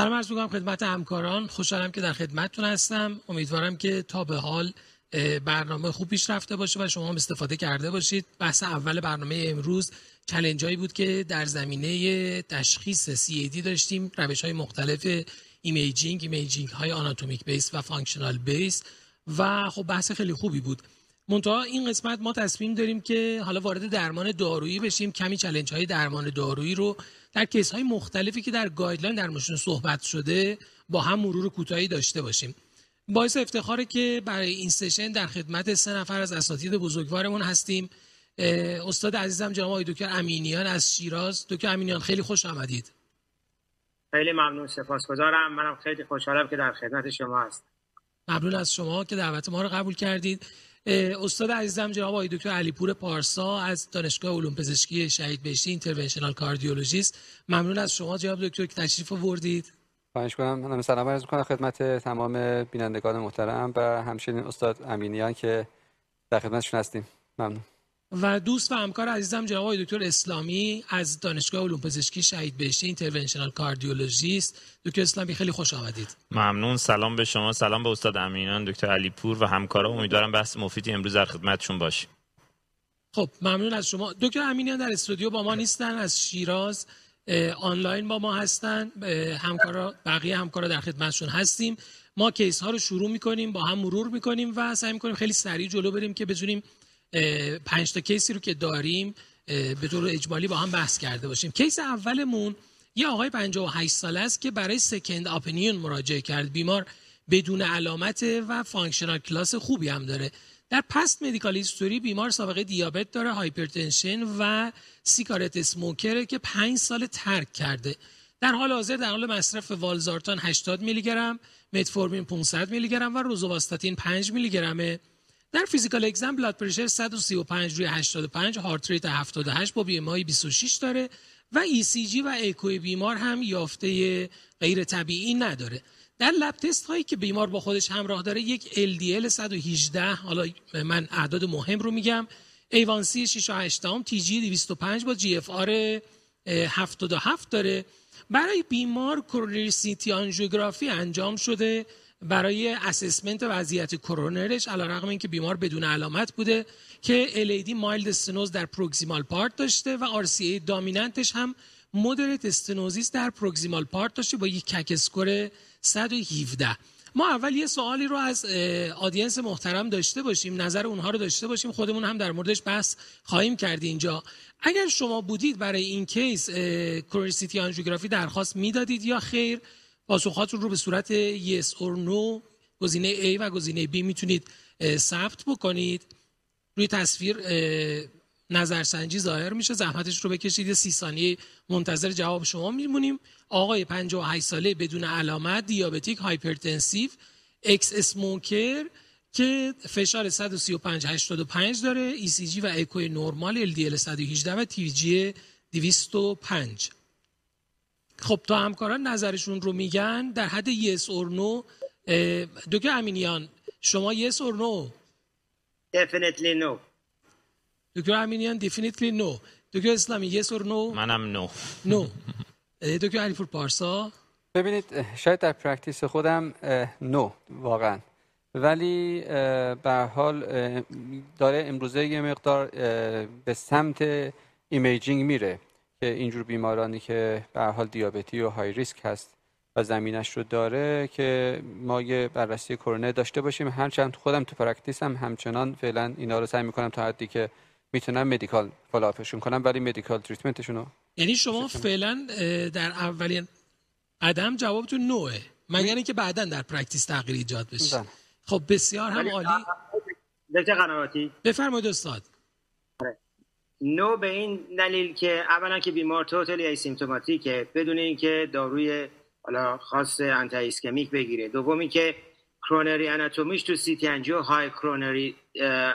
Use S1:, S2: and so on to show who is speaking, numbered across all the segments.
S1: سلام عرض می‌کنم خدمت همکاران. خوشحالم که در خدمتتون هستم. امیدوارم که تا به حال برنامه خوب پیش رفته باشه و شما هم استفاده کرده باشید. بحث اول برنامه امروز challenge بود که در زمینه تشخیص CAD داشتیم. روش های مختلف imaging imaging های anatomic base و functional base و خب بحث خیلی خوبی بود. منتها این قسمت ما تصمیم داریم که حالا وارد درمان دارویی بشیم. کمی challenge های درمان دارویی رو در case های مختلفی که در guideline در موردشون صحبت شده با هم مرور کوتاهی داشته باشیم. باعث افتخاره که برای این session در خدمت سه نفر از اساتید بزرگوارمون هستیم. استاد عزیزم جناب آقای دکتر امینیان از شیراز. دکتر امینیان خیلی خوش آمدید.
S2: خیلی ممنون سپاسگزارم. منم خیلی خوشحالم که در خدمت شما هست
S1: ممنون از شما که دعوت ما رو قبول کردید. استاد عزیزم جناب آقای دکتر علیپور پارسا از دانشگاه علوم پزشکی شهید بهشتی interventional cardiologist ممنون از شما جناب دکتر که تشریف آوردید.
S3: خواهش کنم من سلام عرض می‌کنم خدمت تمام بینندگان محترم و همچنین استاد امینیان که در خدمتشون هستیم. ممنون.
S1: و دوست و همکار عزیزم جناب آقای دکتر اسلامی از دانشگاه علوم پزشکی شهید بهشتی اینترونشنال کاردیولوژیست. دکتر اسلامی خیلی خوش آمدید.
S4: ممنون. سلام به شما. سلام به استاد امینان دکتر علیپور و همکارا. امیدوارم بحث مفیدی امروز در خدمتشون باشیم
S1: خب ممنون از شما. دکتر امینیان در استودیو با ما نیستن از شیراز آنلاین با ما هستن. همکارا بقیه همکارا در خدمتشون هستیم. ما case ها رو شروع می‌کنیم با هم مرور می‌کنیم و سعی می‌کنیم خیلی سریع جلو بریم که بتونیم پنج تا case ی رو که داریم به طور اجمالی با هم بحث کرده باشیم. case اولمون یه آقای 58 ساله است که برای second opinion مراجعه کرد. بیمار بدون علامت و functional class خوبی هم داره. در past medical history بیمار سابقه دیابت داره hypertension و cigarette smoker ه که 5 سال ترک کرده. در حال حاضر در حال مصرف والزارتان 80 میلی گرم متفورمین 500 میلی گرم و روزوواستاتین 5 میلی گرمه در physical exam blood pressure 135 روی 85 heart rate 78 با BMI 26 داره و ECG و اکوی بیمار هم یافته غیر طبیعی نداره. در lab test هایی که بیمار با خودش همراه داره یک LDL 118 حالا من اعداد مهم رو میگم A1C 6 و 8 TG 205 با GFR 77 داره. برای بیمار coronary CT angiography انجام شده برای assessment وضعیت کرونرش علیرغم اینکه بیمار بدون علامت بوده که LAD mild stenosis در proximal part داشته و RCA dominant ش هم moderate stenosis در proximal part داشته با یک CAC score 117 ما اول یه سوالی رو از audience محترم داشته باشیم نظر اونها رو داشته باشیم خودمون هم در موردش بحث خواهیم کرد اینجا. اگر شما بودید برای این case coronary CT angiography درخواست می‌دادید یا خیر پاسخاتون رو به صورت yes or no گزینه A و گزینه B می‌تونید ثبت بکنید. روی تصویر نظرسنجی ظاهر میشه. زحمتش رو بکشید. یه سی ثانیه منتظر جواب شما میمونیم. آقای 58 ساله بدون علامت diabetic hypertensive ex smoker که فشار 135 85 داره. ECG و اکوی نرمال LDL 118 و TG 205 خب تا همکاران نظرشون رو میگن در حد yes or no دکتر امینیان شما yes or no؟
S2: Definitely no.
S1: دکتر امینیان definitely no دکتر اسلامی yes or no؟
S4: منم no
S1: no دکتر علیپور پارسا؟
S3: ببینید شاید در practice خودم no واقعا. ولی به حال داره امروزه یه مقدار به سمت imaging میره. که اینجور بیمارانی که به حال دیابتی و high risk هست و زمینش رو داره که ما یه بررسی کرونر داشته باشیم هرچند خودم تو practice هم همچنان فعلا اینا رو سعی می‌کنم تا حدی که می‌تونم medical follow-up شون کنم ولی medical treatment شون رو
S1: یعنی شما فعلا در اولین قدم جوابتون no ه مگر اینکه بعدا در practice تغییر ایجاد بشه
S3: بله.
S1: خب بسیار هم عالی
S2: دکتر قنواتی
S1: بفرمایید استاد
S2: no به این دلیل که اولا که بیمار totally asymptomatic ه بدون اینکه داروی حالا خاص anti ischemic بگیره. دومی که coronary anatomy ش تو CT angio high coronary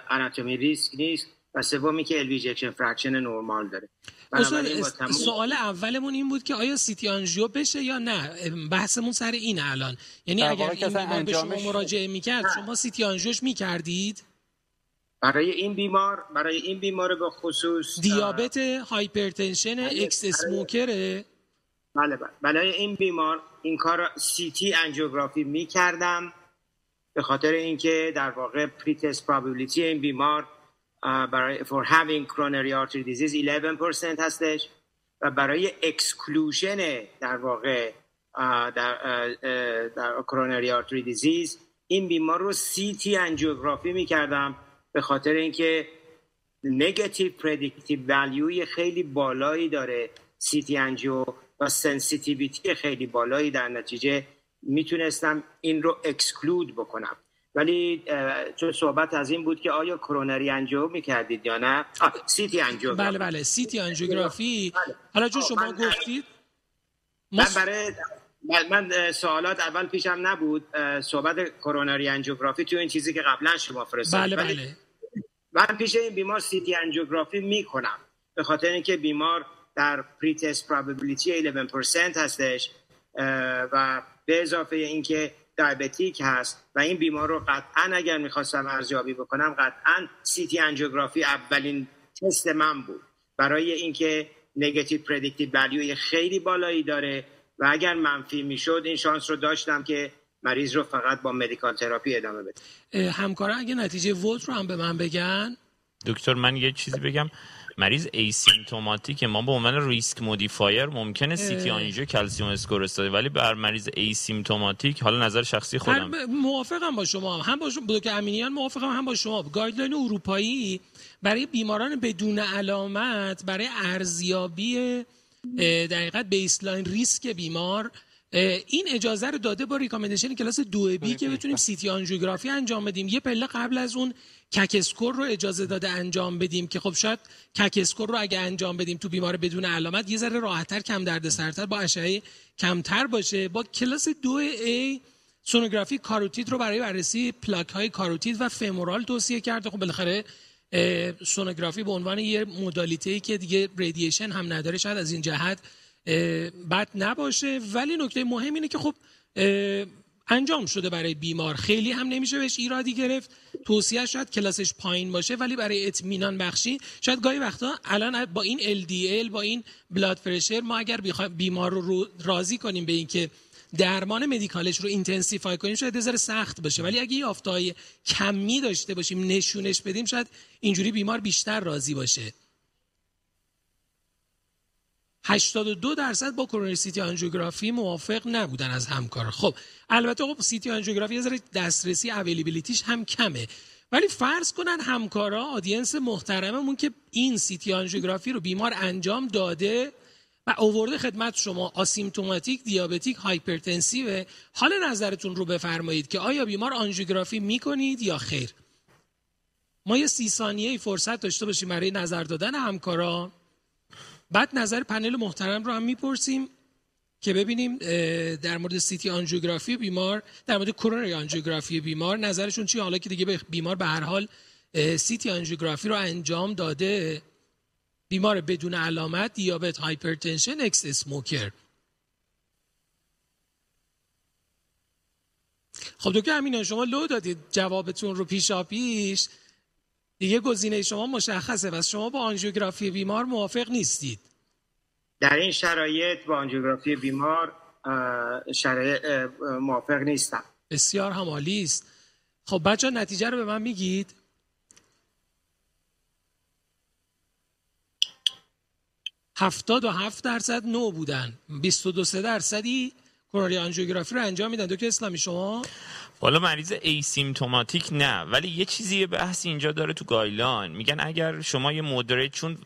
S2: anatomy risk نیست. و سومی که ejection fraction normal داره. تمام-
S1: سوال اولمون این بود که آیا CT angio بشه یا نه؟ بحثمون سر این الان. یعنی اگر این بیمار به شما مراجعه می‌کرد شما CT angio ش می‌کردید؟
S2: برای این بیمار برای این بیمار به خصوص
S1: دیابت hypertension
S2: بله،
S1: ex
S2: بله.
S1: smoker ه
S2: بله بله برای این بیمار این کار سی‌تی انجیوگرافی می کردم به خاطر اینکه در واقع pretest probability این بیمار برای for having coronary artery disease 11% هستش و برای exclusion در واقع در, در coronary artery disease این بیمار رو سی‌تی انجیوگرافی می کردم به خاطر اینکه negative predictive value ی خیلی بالایی داره سی‌تی انجیو و sensitivity خیلی بالایی در نتیجه می‌تونستم این رو exclude بکنم. ولی چون صحبت از این بود که آیا کرونری انجیو می‌کردید یا نه؟ سیتی انجیو.
S1: بله بله سیتی انجیوگرافی بله. حالا چون شما گفتید
S2: من برای من سوالات اول پیشم نبود. صحبت کرونری انجیوگرافی تو این چیزی که قبلا شما فرستادید.
S1: بله بله.
S2: من برای این بیمار سیتی انجیوگرافی می‌کنم. به خاطر اینکه بیمار در pretest probability 11% هستش و به اضافه اینکه diabetic هست و این بیمار رو قطعا اگر می‌خواستم ارزیابی بکنم قطعا سیتی انجیوگرافی اولین تست من بود. برای اینکه negative predictive value ی خیلی بالایی داره و اگر منفی می‌شد این شانس رو داشتم که مریض رو فقط با medical therapy ادامه بده.
S1: همکارا اگه نتیجه vote رو هم به من بگن.
S4: دکتر من یه چیزی بگم. مریض asymptomatic ما به عنوان risk modifier ممکنه سیتی آنژیو calcium score استفاده ولی بر مریض asymptomatic حالا نظر شخصی خودم.
S1: موافقم با شما. هم با شما که امینیان موافقم هم با شما. guideline اروپایی برای بیماران بدون علامت برای ارزیابی دقیقاً baseline risk بیمار این اجازه رو داده با recommendation class دو B که بتونیم سیتی آنژیوگرافی انجام بدیم. یه پله قبل از اون CAC score رو اجازه داده انجام بدیم که خب شاید CAC score رو اگه انجام بدیم تو بیمار بدون علامت یه ذره راحتتر کم درد سرتر با اشعه کمتر باشه. با کلاس دو A سونوگرافی کاروتید رو برای بررسی پلاک های کاروتید و femoral توصیه کرده. خب بالاخره سونوگرافی به عنوان یه modality که دیگه radiation هم نداره شاید از این جهت بد نباشه. ولی نکته مهم اینه که خب انجام شده برای بیمار. خیلی هم نمیشه بهش ایرادی گرفت. توصیه شاید کلاسش پایین باشه ولی برای اطمینان بخشی شاید گاهی وقتا الان با این LDL با این blood pressure ما اگر بیمار رو راضی کنیم به اینکه درمان medical ش رو intensify کنیم شاید ذره سخت باشه. ولی اگه یافتهای کمی داشته باشیم نشونش بدیم شاید اینجوری بیمار بیشتر راضی باشه. 82 درصد با کرونری سیتی آنژیوگرافی موافق نبودن از همکار. خب البته خب سیتی آنژیوگرافی از دسترسی availability ش هم کمه. ولی فرض کنن همکارا audience محترممون که این سیتی آنژیوگرافی رو بیمار انجام داده و اوورده خدمت شما asymptomatic diabetic hypertensive حال نظرتون رو بفرمایید که آیا بیمار آنژیوگرافی می‌کنید یا خیر؟ ما یه سی ثانیه فرصت داشته باشیم برای نظر دادن همکارا. بعد نظر پنل محترم رو هم می‌پرسیم که ببینیم در مورد سیتی آنژیوگرافی بیمار در مورد کرونری آنژیوگرافی بیمار نظرشون چی حالا که دیگه بیمار به هر حال سیتی آنژیوگرافی رو انجام داده بیمار بدون علامت دیابت hypertension ex-smoker خب دکتر امینان شما لو دادید جوابتون رو پیشا پیش. دیگه گزینه شما مشخصه. و شما با آنژیوگرافی بیمار موافق نیستید.
S2: در این شرایط با آنژیوگرافی بیمار شرایط موافق نیستم.
S1: بسیار هم عالی است. خب بچه نتیجه رو به من میگید. هفتاد و هفت درصد no بودن. بیست و دو سه درصدی. کرونری آنژیوگرافی رو انجام میدن. دکتر اسلامی شما؟
S4: حالا مریض asymptomatic نه. ولی یه چیزی بحث اینجا داره تو guideline. میگن اگر شما یه moderate چون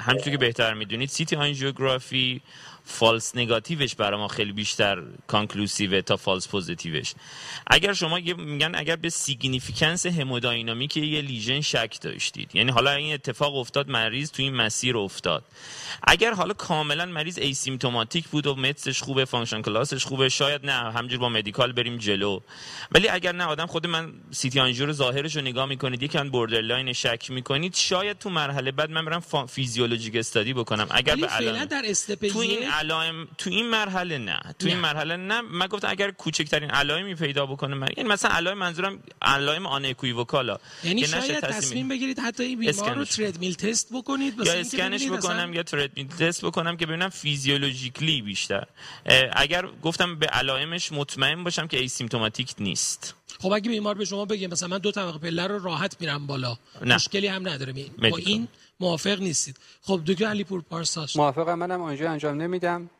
S4: همونطور که بهتر می‌دونید سیتی آنژیوگرافی false negative ش برای ما خیلی بیشتر conclusive ه تا false positive ش. اگر شما میگن اگر به significance hemodynamic یه lesion شک داشتید یعنی حالا این اتفاق افتاد مریض تو این مسیر افتاد. اگر حالا کاملا مریض asymptomatic بود و METs ش خوبه function class ش خوبه شاید نه همجور با medical بریم جلو. ولی اگر نه آدم خود من سیتی آنژیو ظاهرش رو نگاه می‌کنید یکم borderline شک می‌کنید شاید تو مرحله بعد من برم physiologic study بکنم. اگر به
S1: در
S4: تو این علائم تو این مرحله نه تو این
S1: نه.
S4: مرحله نه من گفتم اگر کوچکترین علائمی پیدا بکنه من یعنی مثلا علائم منظورم علائم آن اکویوکالا
S1: یعنی شاید
S4: تصمیم-
S1: بگیرید حتی این بیمار رو. تردمیل تست بکنید
S4: یا اسکنش بکنم یا تردمیل تست بکنم که ببینم physiologically بیشتر اگر گفتم به علائمش مطمئن باشم که asymptomatic نیست
S1: خب اگه بیمار به شما بگه مثلا من دو طبقه پله رو راحت میرم بالا
S4: نه.
S1: مشکلی هم نداره. با. این موافق نیستید. خب دکتر علیپور پارساش.
S3: موافقم منم آنژیو انجام نمیدم.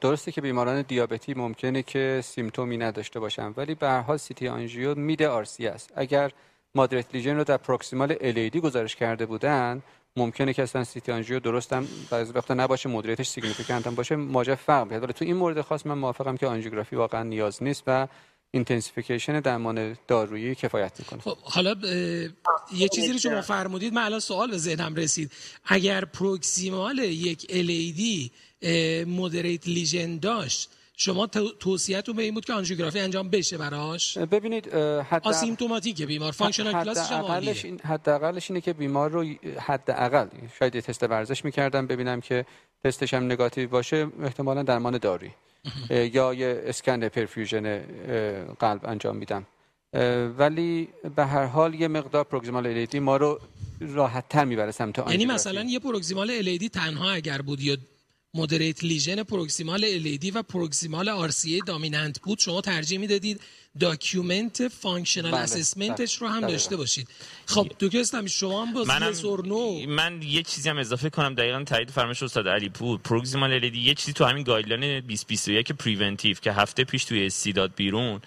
S3: درسته که بیماران دیابتی ممکنه که سیمتومی نداشته باشن ولی به هر حال سیتی آنژیو میده آرسی است اگر مادرت لیژن رو در پروکسیمال الیدی گزارش کرده بودن ممکنه که اصلا سیتی آنژیو درست هم بعضی وقتا نباشه مدیریتش سیگنیفیکانت هم باشه. ماجرا فرق می‌کنه. ولی تو این مورد خاص من موافقم که آنژیوگرافی واقعا نیاز نیست و intensification درمان دارویی کفایت می‌کنه.
S1: خب حالا اه، یه چیزی رو شما فرمودید من الان سوال به ذهنم رسید. اگر proximal یک LAD moderate lesion داشت شما تو- توصیهتون به این بود که آنژیوگرافی انجام بشه براش؟
S3: ببینید اه، حد
S1: asymptomatic ه بیمار functional عالیه
S3: حداقلش این حداقلش اینه که بیمار رو حداقل شاید یه تست ورزش می‌کردم ببینم که تستش هم نگاتیو باشه احتمالا درمان دارویی. اه، یا یه اسکن perfusion قلب انجام میدم ولی به هر حال یه مقدار proximal LAD ما رو راحت تر می‌بره سمت
S1: یعنی. مثلا یه proximal LAD تنها اگر بود یا moderate lesion proximal LAD و proximal RCA dominant بود. شما ترجیح می‌دادید document functional
S3: بله،
S1: assessment ش رو
S3: بله،
S1: هم
S3: دقیقاً.
S1: داشته باشید. خب دکتر اسلامی شما هم باز
S4: منم من یه چیزی هم اضافه کنم. دقیقا تایید فرمایش استاد علی پور. proximal LAD یه چیزی تو همین guideline 2021 preventive که هفته پیش توی ESC داد بیرون.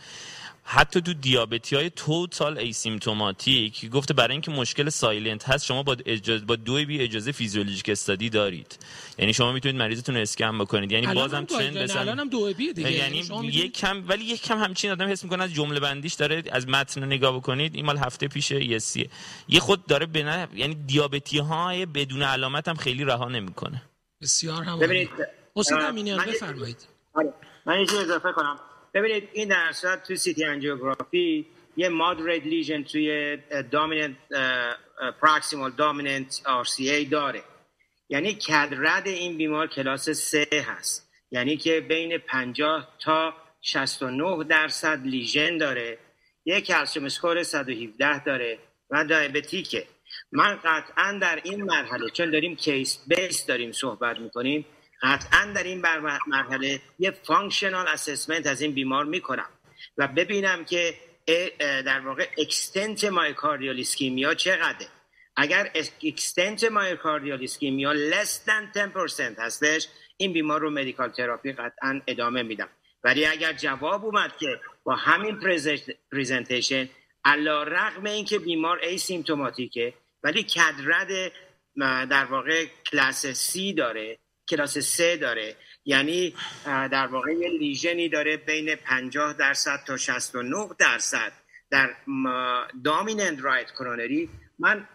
S4: حتی تو دیابتی های توتال ایسیمتوماتیک گفته برای اینکه مشکل سایلنت هست شما با اجازه با دو بی اجازه فیزیولوژیک استادی دارید. یعنی شما می‌تونید مریضتون رو اسکن بکنید. یعنی بازم
S1: هم
S4: ترند
S1: گایدلاین،
S4: بسن
S1: الان هم دو بی دیگه.
S4: یعنی
S1: شما
S4: یک کم ولی یک کم همچین آدم حس می‌کنه از جمله بندیش داره از متن نگاه بکنید این مال هفته پیش یسیه یه خود داره به نه یعنی دیابتی های بدون علامت هم خیلی رها نمی‌کنه.
S1: بسیار هم
S2: ببینید اه،
S1: امینیان بفرمایید.
S2: آره. من یه چیز اضافه کنم. ببینید این در صورت تو CT آنژیوگرافی یه moderate lesion توی dominant proximal dominant RCA داره. یعنی CAD-RADS این بیمار کلاس 3 هست. یعنی که بین 50 تا 69 درصد lesion داره. یک calcium score 117 داره و diabetic ه. من قطعا در این مرحله چون داریم case base داریم صحبت می‌کنیم قطعا در این مرحله یه functional assessment از این بیمار می‌کنم و ببینم که در واقع extent myocardial ischemia چقدره. اگر extent myocardial ischemia less than 10% هستش این بیمار رو medical therapy قطعا ادامه میدم. ولی اگر جواب اومد که با همین presentation علی‌رغم این که بیمار asymptomatic ه ولی CAD-RADS در واقع کلاس C داره کلاس سه داره. یعنی در واقع یه lesion ی داره بین 50 درصد تا 69 درصد. در dominant right coronary من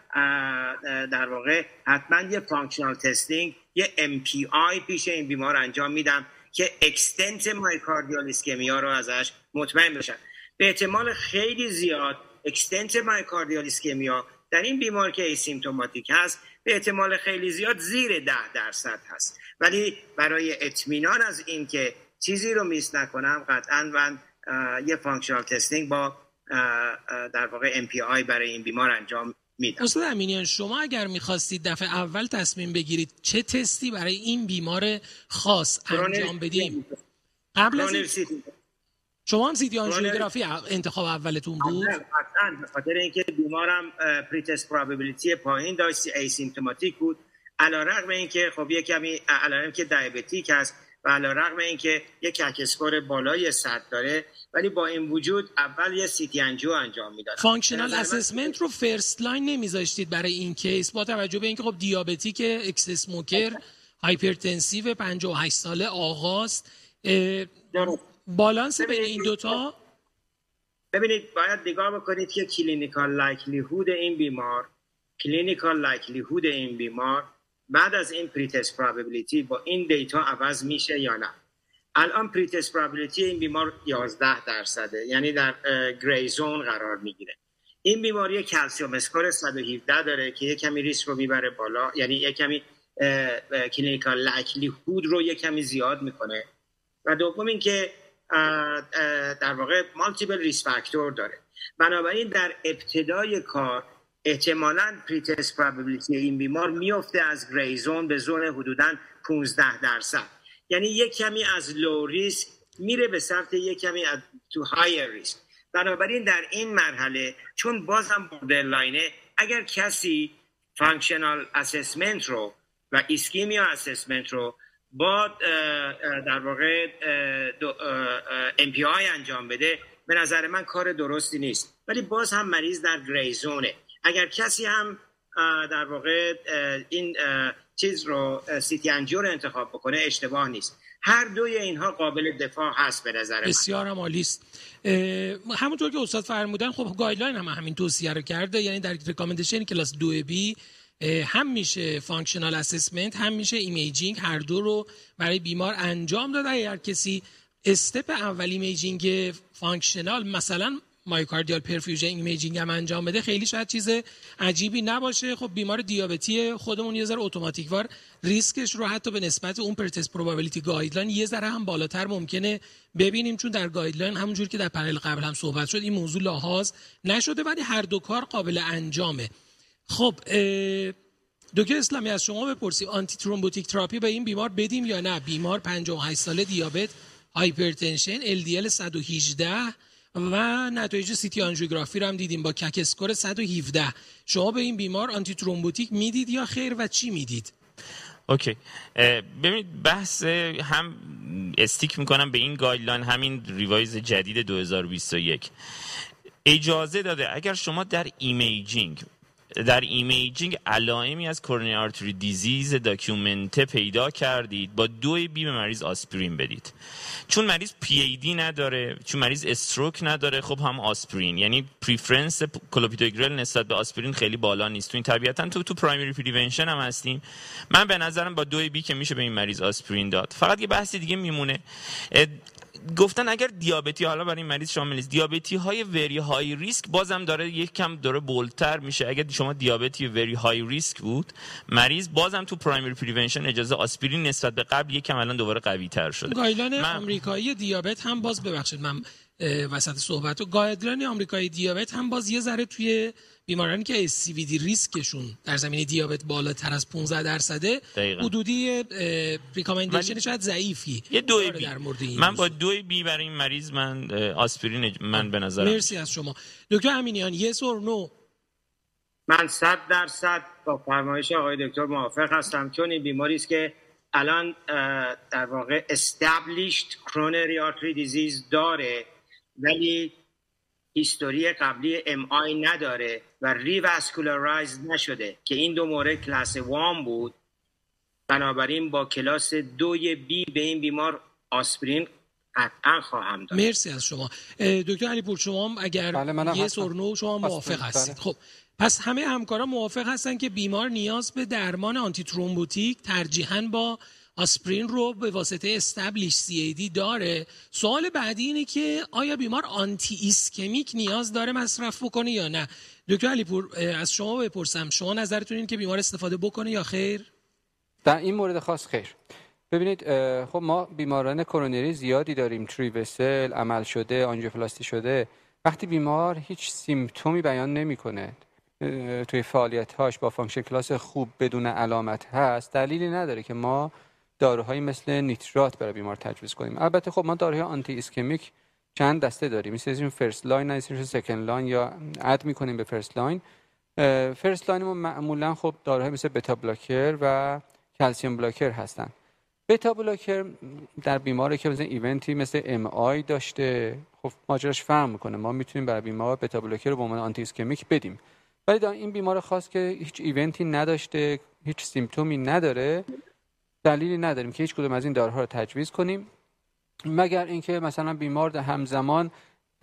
S2: در واقع حتما یه functional testing یه MPI پیش این بیمار انجام میدم که extent myocardial ischemia رو ازش مطمئن بشن به احتمال خیلی زیاد extent myocardial ischemia در این بیمار که asymptomatic هست به احتمال خیلی زیاد زیر ده درصد هست. ولی برای اطمینان از این که چیزی رو miss نکنم قطعا من یه functional testing با در واقع MPI برای این بیمار انجام میدم.
S1: استاد امینیان شما اگر می‌خواستید دفعه اول تصمیم بگیرید چه تستی برای این بیمار خاص انجام بدیم؟ قبل از این. شما هم CT آنژیوگرافی انتخاب اولتون بود؟
S2: قطعاً به خاطر اینکه بیمارم pretest probability پایین داشت asymptomatic بود. علی‌رغم اینکه خب یه کمی علی‌رغم که diabetic هست و علی‌رغم اینکه یه CAC score بالای 100 داره ولی با این وجود اول یه CT angio انجام می‌دادم functional
S1: assessment رو first line نمیذاشتید برای این case با توجه به اینکه خب diabetic ex-smoker hypertensive 58 ساله
S2: آقاست.
S1: بالانس بین این دوتا
S2: ببینید باید نگاه بکنید که clinical likelihood این بیمار clinical likelihood این بیمار بعد از این pretest probability با این data عوض میشه یا نه. الان pretest probability این بیمار 11 درصده یعنی در gray zone قرار می‌گیره. این بیماری calcium score 117 داره که یه کمی ریسک رو می‌بره بالا یعنی یه کمی clinical likelihood رو یک کمی زیاد می‌کنه. و دوم اینکه در واقع multiple risk factor داره. بنابراین در ابتدای کار احتمالا pretest probability این بیمار میفته از gray zone به zone حدودا 15 درصد. یعنی یک کمی از low risk میره به سمت یک کمی از تو high risk بنابراین در این مرحله چون بازم borderline ه اگر کسی functional assessment رو و ischemia assessment رو با در واقع MPI انجام بده به نظر من کار درستی نیست. ولی باز هم مریض در gray zone ه اگر کسی هم در واقع این چیز رو CT angio رو انتخاب بکنه اشتباه نیست. هر دوی اینها قابل دفاع هست به نظر من.
S1: بسیار هم است. همونطور که استاد فرمودن خب guideline هم همین توصیه رو کرده. یعنی در recommendation کلاس 2 B هم میشه functional assessment هم میشه imaging هر دو رو برای بیمار انجام داده. اگر کسی step اول imaging functional مثلا myocardial perfusion imaging هم انجام بده خیلی شاید چیز عجیبی نباشه. خب بیمار دیابتی خودمون یه ذره اتوماتیک وار. ریسکش رو حتی به نسبت اون pretest probability guideline یه ذره هم بالاتر ممکنه ببینیم چون در guideline همونجور که در پنل قبل هم صحبت شد این موضوع لحاظ نشده ولی هر دو کار قابل انجامه. خب دکتر اسلامی از شما بپرسیم antithrombotic therapy به این بیمار بدیم یا نه؟ بیمار 58 ساله دیابت hypertension LDL 118 و نتایج سی‌تی آنژیوگرافی رو هم دیدیم با CAC score 117 شما به این بیمار antithrombotic می‌دید یا خیر و چی می‌دید؟
S4: okay. ببینید بحث هم stick می‌کنم به این guideline همین revise جدید 2021 اجازه داده اگر شما در imaging در imaging علائمی از coronary artery disease documented پیدا کردید. با دو B به مریض آسپرین بدید. چون مریض پی ای دی نداره چون مریض stroke نداره خب هم آسپرین. یعنی preference کلوپیدوگرل نسبت به آسپرین خیلی بالا نیست. تو این طبیعتا تو تو primary prevention هم هستیم. من به نظرم با دو B که میشه به این مریض آسپرین داد. فقط یه بحث دیگه میمونه. گفتن اگر دیابتی حالا برای این مریض شامل نیست. دیابتی های very high risk بازم داره یک کم داره bold تر میشه. اگر شما دیابتی very high risk بود مریض بازم تو primary prevention اجازه آسپرین نسبت به قبل یک کم الان دوباره قوی تر شده.
S1: guideline من... آمریکایی دیابت هم باز ببخشید من وسط صحبت. و guideline آمریکایی دیابت هم باز یه ذره توی بیمارانی که دی riskشون در زمینه دیابت بالاتر از 15 درصده حدودی recommendation شاید ضعیفی.
S4: یه دو B. در مورد این من با دو B برای این مریض من آسپرین من به نظر
S1: مرسی از شما. دکتر امینیان yes or no؟
S2: من صد درصد با فرمایش آقای دکتر موافق هستم چون این بیماری است که الان در واقع established coronary artery disease داره. ولی history قبلی MI نداره و revascularize نشده که این دو مورد کلاس وام بود. بنابراین با کلاس دوی B به این بیمار آسپرین قطعا خواهم داد.
S1: مرسی از شما. دکتر علی پور شما اگر بله yes or no شما موافق هستید. خب پس همه همکارا موافق هستن که بیمار نیاز به درمان antithrombotic ترجیحاً با آسپرین رو به واسطه established CAD داره. سوال بعدی اینه که آیا بیمار anti-ischemic نیاز داره مصرف بکنه یا نه؟ دکتر علیپور از شما بپرسم. شما نظرتون این که بیمار استفاده بکنه یا خیر؟
S3: در این مورد خاص خیر. ببینید خب ما بیماران کرونری زیادی داریم. three vessel عمل شده آنژیوپلاستی شده. وقتی بیمار هیچ symptomی بیان نمی‌کنه توی فعالیت هاش با function class خوب بدون علامت هست دلیلی نداره که ما داروهایی مثل نیترات برای بیمار تجویز کنیم. البته خب ما داروهای anti-ischemic چند دسته داریم. مثل first line نه second line یا add می‌کنیم به first line first line ما معمولا خب داروهای مثل beta blocker و calcium blocker هستن. beta blocker در بیماری که مثل eventی مثل MI داشته خب ماجراش فرق می‌کنه. ما می‌تونیم برای بیمار beta blocker رو به عنوان anti-ischemic بدیم. ولی این بیمار خاص که هیچ eventی نداشته هیچ symptomی نداره دلیلی نداریم که هیچ کدوم از این داروها رو تجویز کنیم. مگر اینکه مثلا بیمار همزمان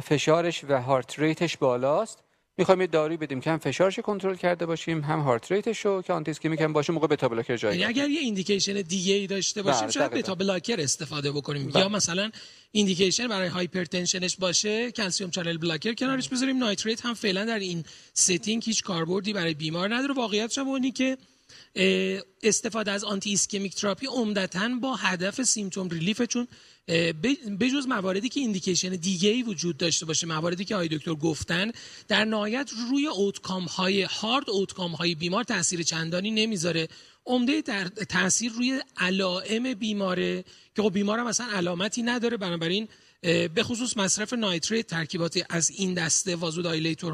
S3: فشارش و heart rateش بالاست. می‌خوایم یه داروی بدیم که هم فشارش کنترل کرده باشیم هم heart rateش رو که anti-ischemic هم باشه موقع beta blocker جای
S1: یعنی اگر یه indication دیگه ای داشته باشیم بله، شاید beta blocker استفاده بکنیم. یا بله. مثلا indication برای hypertensionش باشه calcium channel blocker کنارش بذاریم. nitrate هم فعلا در این setting هیچ کاربردی برای بیمار نداره. واقعیتش هم اونی که استفاده از anti-ischemic therapy عمدتا با هدف symptom relief چون بجز مواردی که ایندیکیشن دیگه ای وجود داشته باشه مواردی که آقای دکتر گفتن در نهایت روی اوتکام های هارد اوتکام های بیمار تاثیر چندانی نمی‌ذاره. عمده تاثیر روی علائم بیماره که خب بیمار مثلا علامتی نداره بنابراین به خصوص مصرف نایتریت ترکیبات از این دسته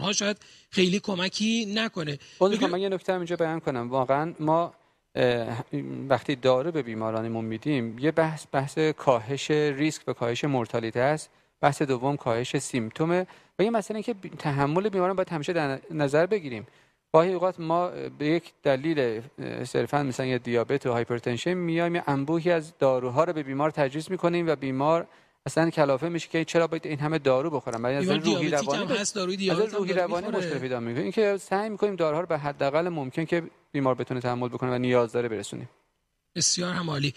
S1: ها شاید خیلی کمکی نکنه.
S3: من یه نکته اینجا بیان کنم. واقعا ما وقتی دارو به بیمارانمون میدیم یه بحث بحث کاهش ریسک و کاهش mortality است بحث دوم کاهش symptomه. و یه مسئله که تحمل بیماران باید همیشه در نظر بگیریم. گاهی اوقات ما به یک دلیل صرفا مثلا یه دیابت و hypertension میایم یه انبوهی از داروها رو به بیمار تجویز می‌کنیم و بیمار اصلا کلافه میشه که چرا باید این همه دارو بخورم برای از روحی روانی
S1: هست داروی دیابت؟
S3: روحی روانی مشکل پیدا می‌کنه اینکه سعی می‌کنیم داروها رو به حداقل ممکن که بیمار بتونه تحمل بکنه و نیاز داره برسونیم.
S1: بسیار هم عالی.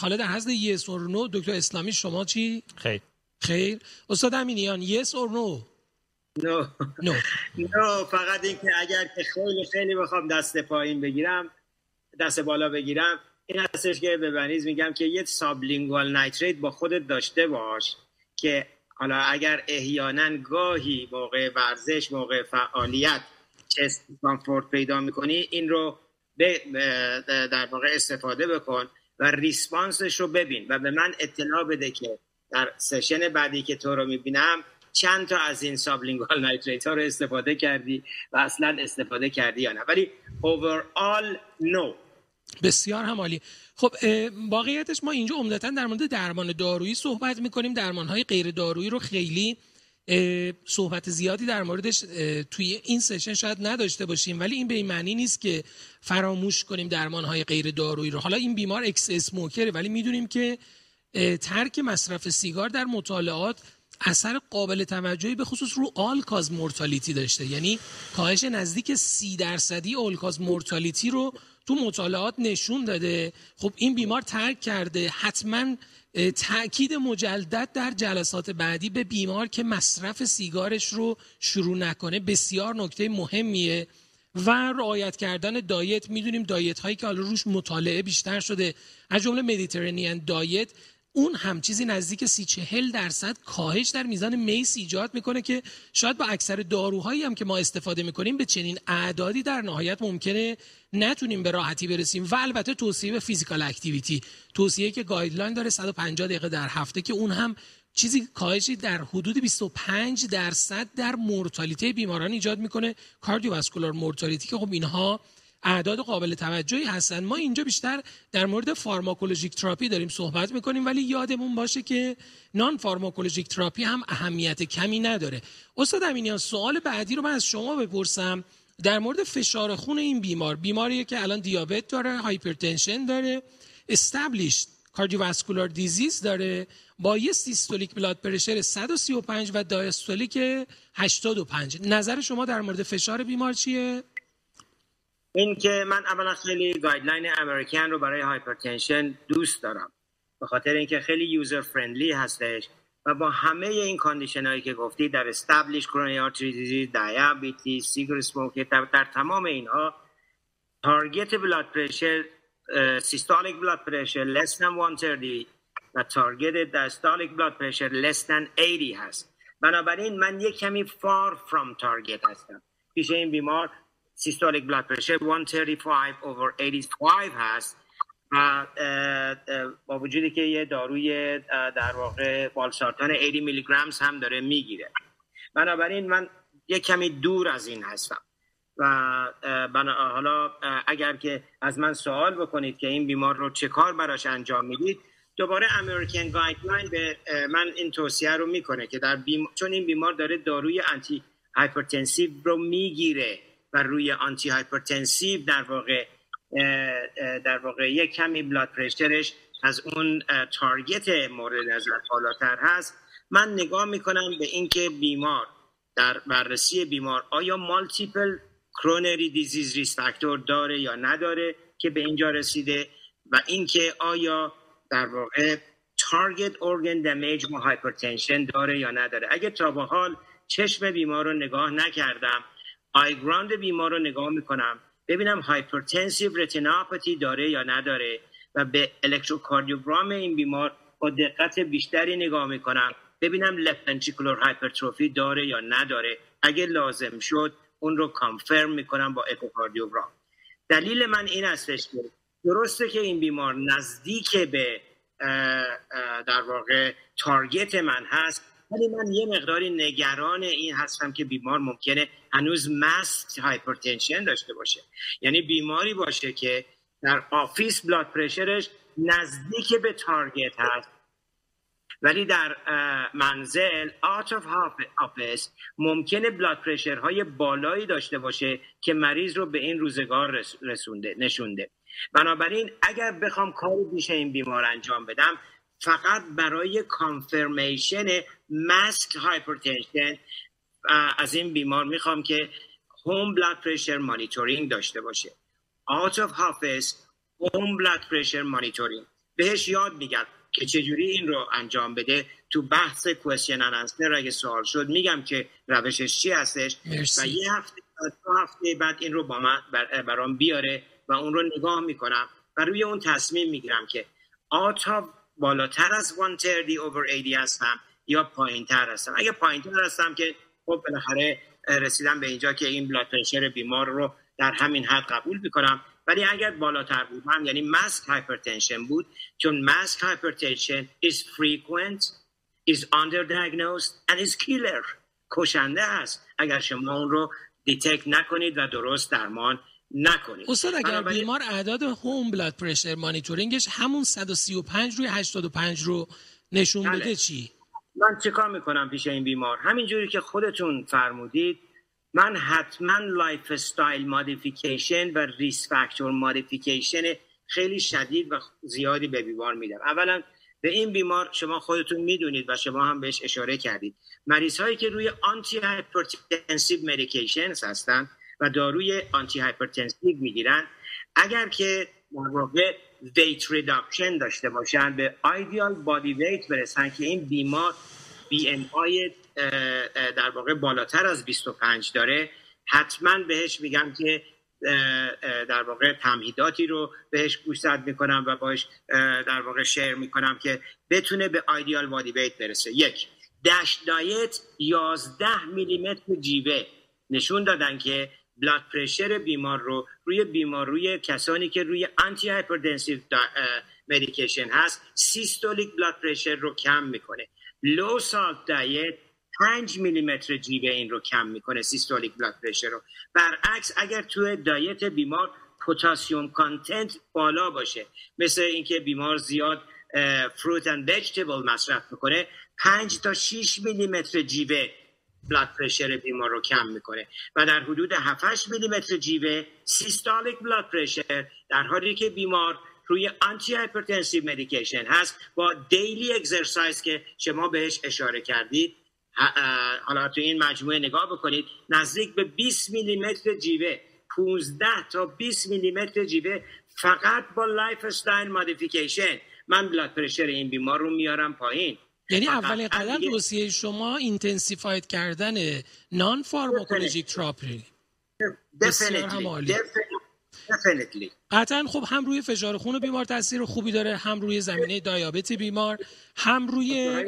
S1: حالا در حد یس اور نو دکتر اسلامی شما چی؟
S4: خیر.
S1: خیر. استاد امینیان یس اور نو؟
S2: نو.
S1: نو.
S2: نو فقط اینکه اگر که خیلی خیلی بخوام دست پایین بگیرم دست بالا بگیرم این هستش که به بنیز میگم که یه سابلینگوال نایتریت با خودت داشته باش که حالا اگر احیانا گاهی موقع ورزش موقع فعالیت chest discomfort پیدا می‌کنی این رو در واقع استفاده بکن و responseش رو ببین و به من اطلاع بده که در session بعدی که تو رو می‌بینم چند تا از این sublingual nitrate ها رو استفاده کردی و اصلا استفاده کردی یا نه. ولی overall no.
S1: بسیار هم عالی. خب واقعیتش ما اینجا عمدتا در مورد درمان دارویی صحبت می‌کنیم. درمان های غیر دارویی رو خیلی صحبت زیادی در موردش توی این session شاید نداشته باشیم. ولی این به این معنی نیست که فراموش کنیم درمان های غیر دارویی رو. حالا این بیمار اکس اسموکره ولی می‌دونیم که ترک مصرف سیگار در مطالعات اثر قابل توجهی به خصوص رو all-cause mortality داشته. یعنی کاهش نزدیک سی درصدی all-cause mortality رو تو مطالعات نشون داده. خب این بیمار ترک کرده. حتما تاکید مجدد در جلسات بعدی به بیمار که مصرف سیگارش رو شروع نکنه بسیار نکته مهمیه و رعایت کردن diet. می‌دونیم diet هایی که حالا روش مطالعه بیشتر شده از جمله Mediterranean diet اون هم چیزی نزدیک سی چهل درصد کاهش در میزان MACE ایجاد می‌کنه که شاید با اکثر داروهایی هم که ما استفاده می‌کنیم به چنین اعدادی در نهایت ممکنه نتونیم به راحتی برسیم و البته توصیه به physical activity توصیه که guideline داره 150 دقیقه در هفته که اون هم چیزی کاهشی در حدود 25 درصد در mortality بیماران ایجاد می‌کنه cardiovascular mortality که خب اینها اعداد قابل توجهی هستن. ما اینجا بیشتر در مورد pharmacologic therapy داریم صحبت می‌کنیم ولی یادمون باشه که non-pharmacologic therapy هم اهمیت کمی نداره. استاد امینیان سوال بعدی رو من از شما بپرسم در مورد فشار خون این بیمار. بیماریه که الان دیابت داره hypertension داره established cardiovascular disease داره با یه systolic blood pressure 135 و diastolic 85 نظر شما در مورد فشار بیمار چیه؟
S2: این که من اولا خیلی guideline American رو برای hypertension دوست دارم. به خاطر اینکه خیلی user friendly هستش و با همه این condition هایی که گفتی در established coronary artery disease diabetes سیگار smoker, تمام اینها تارگت بلاد پرشر سیستولیک بلاد پرشر less than 130 و تارگت دستالیک بلاد پرشر less than 80 هست. بنابراین من یک کمی far from target هستم. پیش این بیمار systolic blood pressure 135 over 85 هست. و با وجودی که یه داروی در واقع والسارتان 80 میلی گرمز هم داره می‌گیره. بنابراین من یه کمی دور از این هستم. و حالا اگر که از من سوال بکنید که این بیمار رو چه کار براش انجام می‌دید دوباره American guideline به من این توصیه رو می‌کنه که در چون این بیمار داره داروی antihypertensive رو می‌گیره. و روی antihypertensive در واقع در واقع یک کمی blood pressure ش از اون target مورد نظر بالاتر هست. من نگاه می‌کنم به اینکه بیمار در بررسی بیمار آیا multiple coronary disease risk داره یا نداره که به اینجا رسیده و اینکه آیا در واقع target organ damage of hypertension داره یا نداره. اگه تا به حال چشم بیمار رو نگاه نکردم eye ground بیمار رو نگاه می‌کنم ببینم hypertensive retinopathy داره یا نداره و به الکتروکاردیوگرام این بیمار با دقت بیشتری نگاه می‌کنم. ببینم left hypertrophy داره یا نداره. اگه لازم شد اون رو confirm می‌کنم با اکوکاردیوگرام دلیل من این هستش که درسته که این بیمار نزدیک به در واقع target من هست. ولی من یه مقداری نگران این هستم که بیمار ممکنه هنوز masked hypertension داشته باشه. یعنی بیماری باشه که در office blood pressure ش نزدیک به target هست. ولی در منزل out of office ممکنه blood pressure های بالایی داشته باشه که مریض رو به این روزگار رسونده نشونده. بنابراین اگر بخوام کاری پیش این بیمار انجام بدم فقط برای confirmation masked hypertension از این بیمار می‌خوام که home blood pressure monitoring داشته باشه. out of office home blood pressure monitoring بهش یاد میدم که چجوری این رو انجام بده. تو بحث question answer اگه سوال شد میگم که روشش چی هستش. و یه هفته دو هفته بعد این رو با من برام بیاره و اون رو نگاه می‌کنم و روی اون تصمیم می‌گیرم که آیا بالاتر از 130 over 80 هستم یا پایین تر هستم. اگه پایین تر هستم که خب بالاخره رسیدم به اینجا که این blood pressure بیمار رو در همین حد قبول می‌کنم. ولی اگر بالاتر بودم یعنی masked hypertension بود چون masked hypertension is frequent is underdiagnosed and is killer. کشنده است اگر شما اون رو detect نکنید و درست درمان نکنید.
S1: استاد اگر بیمار اعداد home blood pressure monitoring ش همون 135 روی 85 رو نشون بله. بده چی؟
S2: من چیکار می‌کنم پیش این بیمار؟ همینجوری که خودتون فرمودید من حتما lifestyle modification و risk factor modification خیلی شدید و زیادی به بیمار میدم. اولا به این بیمار شما خودتون می‌دونید و شما هم بهش اشاره کردید. مریض هایی که روی antihypertensive medication هستن و داروی antihypertensive می‌گیرن. اگر که در واقع weight reduction داشته باشن به ideal body weight برسن که این بیمار BMI در واقع بالاتر از 25 داره حتما بهش میگم که در واقع تمهیداتی رو بهش گوشزد می‌کنم و باش در واقع share می‌کنم که بتونه به ideal body weight برسه. یک DASH diet 11 میلیمتر جیوه نشون دادن که blood pressure بیمار رو روی بیمار روی کسانی که روی antihypertensive medication هست systolic blood pressure رو کم می‌کنه. low salt diet 5 میلیمتر جیوه این رو کم می‌کنه systolic blood pressure رو. برعکس اگر توی diet بیمار potassium content بالا باشه مثل اینکه بیمار زیاد fruit and vegetable مصرف می‌کنه 5 تا 6 میلیمتر جیوه blood pressure بیمار رو کم می‌کنه. و در حدود 7 میلیمتر جیوه systolic blood pressure در حالی که بیمار روی antihypertensive medication هست با daily exercise که شما بهش اشاره کردید حالا تو این مجموعه نگاه بکنید نزدیک به 20 میلیمتر جیوه 15 تا 20 میلیمتر جیوه فقط با lifestyle modification من blood pressure این بیمار رو میارم پایین.
S1: یعنی اولین قدم توصیه شما intensified کردن non-pharmacologic
S2: therapy هم
S1: قطعا خب هم روی فشار خون بیمار تاثیر خوبی داره هم روی زمینه دیابت بیمار هم روی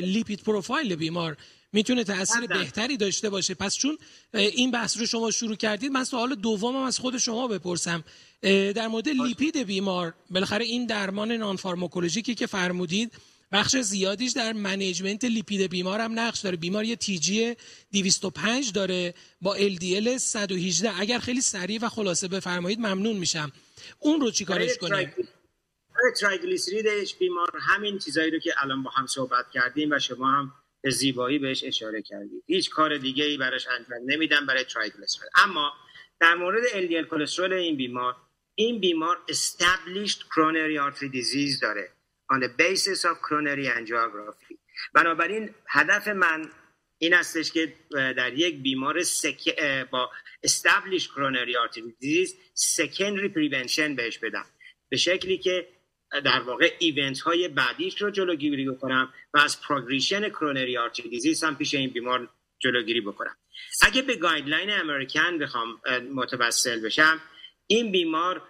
S1: lipid profile بیمار. می‌تونه تاثیر بهتری داشته باشه. پس چون این بحث رو شما شروع کردید من سوال دومم از خود شما بپرسم. در مورد لیپید بیمار بالاخره این درمان non-pharmacologic ی که فرمودید بخش زیادیش در management لیپید بیمار هم نقش داره. بیمار یه TG 205 داره با LDL 118 اگر خیلی سریع و خلاصه بفرمایید ممنون میشم. اون رو چیکارش کنیم؟
S2: triglyceride ش بیمار همین چیزایی رو که الان با هم صحبت کردیم و شما هم به زیبایی بهش اشاره کردید. هیچ کار دیگه ای براش انجام نمیدم برای triglyceride اما در مورد LDL cholesterol این بیمار این بیمار established coronary artery disease داره. On the basis of coronary angiography. بنابراین هدف من این استش که در یک بیمار سک... با established coronary artery disease secondary prevention بهش بدم. به شکلی که در واقع event های بعدیش رو جلوگیری بکنم و از progression coronary artery disease هم پیش این بیمار جلوگیری بکنم. اگه به guideline American بخوام متوسل بشم این بیمار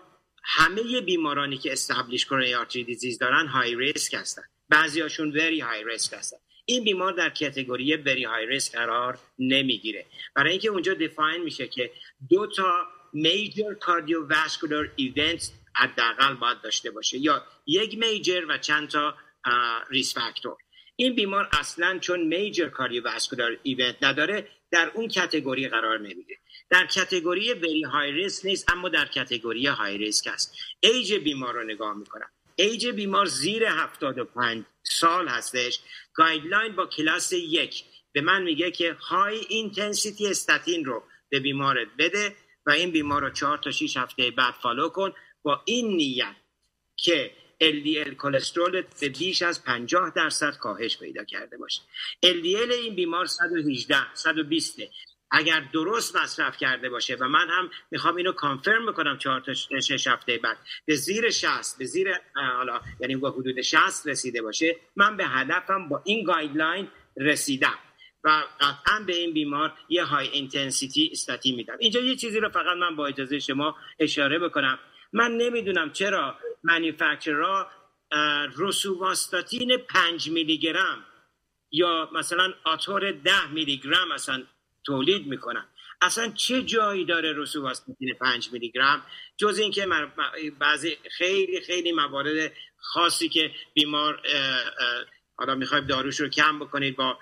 S2: همه بیمارانی که established coronary artery disease دارن high risk هستن. بعضی هاشون very high risk هستن. این بیمار در category very high risk قرار نمی‌گیره. برای اینکه اونجا define میشه که دو تا major cardiovascular event حداقل باید داشته باشه. یا یک major و چند تا risk factor این بیمار اصلا چون major cardiovascular event نداره در اون category قرار نمی‌گیره. در category very high risk نیست اما در category high risk است. ایج بیمار رو نگاه می‌کنم. ایج بیمار زیر 75 سال هستش. guideline با کلاس یک به من میگه که high intensity statin رو به بیمارت بده و این بیمار رو چهار تا 6 هفته بعد follow کن. با این نیت که LDL cholesterol به بیش از 50 درصد کاهش پیدا کرده باشه. LDL این بیمار 118 120 اگر درست مصرف کرده باشه و من هم می‌خوام اینو confirm بکنم چهار تا شش هفته بعد به زیر 60 به زیر حالا یعنی حدود 60 رسیده باشه من به هدفم با این guideline رسیدم و قطعا به این بیمار یه high intensity statin میدم. اینجا یه چیزی رو فقط من با اجازه شما اشاره بکنم. من نمی‌دونم چرا منیفکچرها رسوواستاتین 5 میلی گرم یا مثلا آتور 10 میلی گرم اصلا تولید می‌کنن. اصلا چه جایی داره رسوواستاتین 5 میلی گرم جز اینکه بعضی خیلی خیلی موارد خاصی که بیمار حالا می‌خواید داروش رو کم بکنید با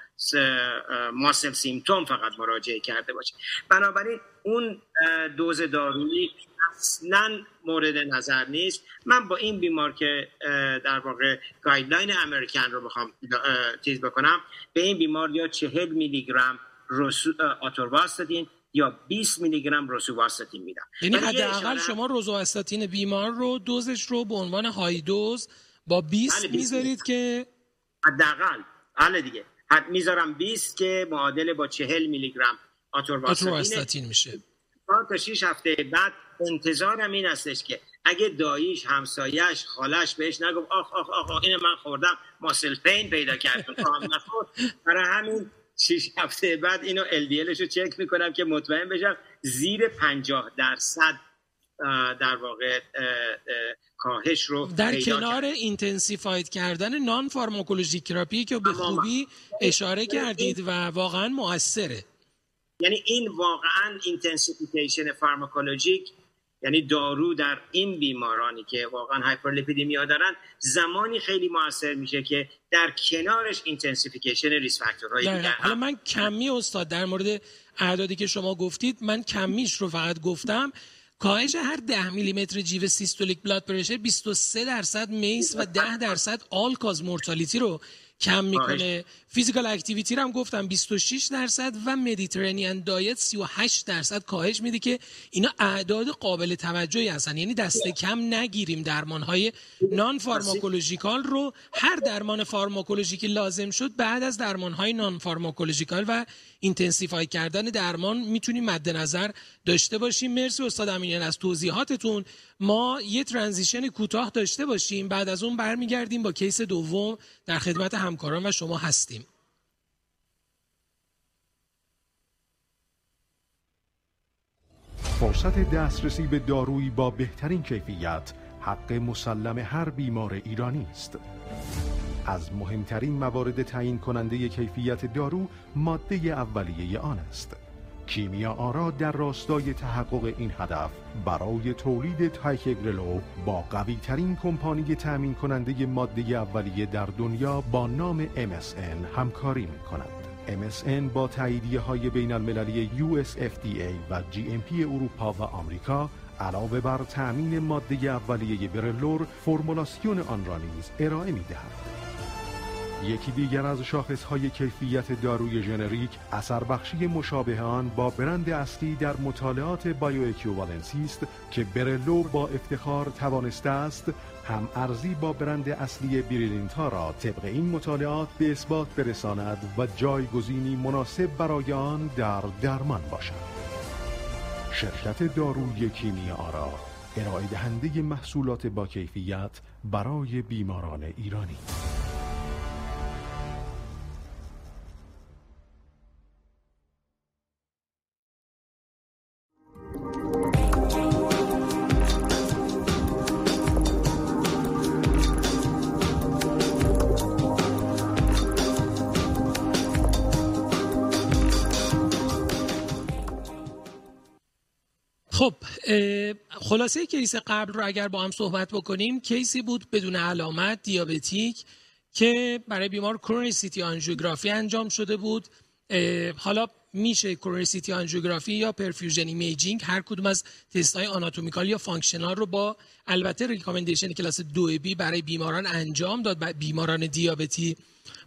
S2: ماسل سیمتوم فقط مراجعه کرده باشید. بنابراین اون دوز دارویی اصلا مورد نظر نیست. من با این بیمار که در واقع گایدلاین امریکن رو بخوام چیز بکنم به این بیمار یا چهل میلی گرم آتورواستاتین یا 20 میلی گرم روسوواستاتین میدم
S1: یعنی حداقل شما روزواستاتین بیمار رو دوزش رو به عنوان های دوز با 20 بله می‌ذارید که
S2: حداقل. حالا دیگه. حد می‌ذارم 20 که معادل با 40 میلی گرم
S1: آتورواستاتین میشه.
S2: تا 6 هفته بعد انتظارم این هستش که اگه داییش همسایش خالش بهش نگفت آخ آخ آخ, آخ این من خوردم ماسل پین پیدا کردم برای همین شیش هفته بعد اینو LDLش رو چک می‌کنم که مطمئن بشم زیر پنجاه درصد در واقع کاهش رو
S1: در کنار intensified کردن non-pharmacologic therapy که به خوبی اشاره کردید و واقعا موثره
S2: یعنی این واقعا intensification pharmacologic یعنی دارو در این بیمارانی که واقعا hyperlipidemia دارن زمانی خیلی موثر میشه که در کنارش intensification risk factor های دیگر
S1: حالا من کمی استاد در مورد اعدادی که شما گفتید من کمیش رو فقط گفتم. کاهش هر 10 میلیمتر جیوه systolic blood pressure 23 درصد MACE و 10 درصد all-cause mortality رو کم می‌کنه. physical activity رو هم گفتم 26 درصد و Mediterranean diet 38 درصد کاهش میده که اینا اعداد قابل توجهی هستن. یعنی دست کم نگیریم درمان های non-pharmacological رو. هر درمان pharmacologic ی لازم شد بعد از درمان های non-pharmacological و intensify کردن درمان می‌تونیم مد نظر داشته باشیم. مرسی استاد امینیان از توضیحاتتون. ما یه transition کوتاه داشته باشیم بعد از اون برمیگردیم با case دوم در خدمت همکاران و شما هستیم.
S5: فرصت دسترسی به دارویی با بهترین کیفیت حق مسلم هر بیمار ایرانی است از مهمترین موارد تعیین کننده کیفیت دارو ماده اولیه آن است کیمیا آرا در راستای تحقق این هدف برای تولید Ticagrelor با قوی ترین کمپانی تأمین کننده ماده اولیه در دنیا با نام MSN همکاری می کند. MSN با تاییدیه های بین المللی USFDA و GMP اروپا و آمریکا علاوه بر تأمین ماده اولیه برلور فرمولاسیون آن را نیز ارائه می دهد. یکی دیگر از شاخصهای کیفیت داروی ژنریک اثر بخشی مشابه آن با برند اصلی در مطالعات بایو است که برلو با افتخار توانسته است هم ارزی با برند اصلی بریلینتا را طبق این مطالعات به اثبات برساند و جایگزینی مناسب برای آن در درمان باشد. شرکت داروی کیمیا آرا ارائه دهنده محصولات با کیفیت برای بیماران ایرانی.
S1: خب خلاصه case قبل رو اگر با هم صحبت بکنیم case ی بود بدون علامت diabetic که برای بیمار coronary CT angiography انجام شده بود؟ حالا میشه coronary CT angiography یا perfusion imaging هر کدوم از تست های anatomical یا functional رو با البته recommendation class 2B برای بیماران انجام داد بیماران دیابتی.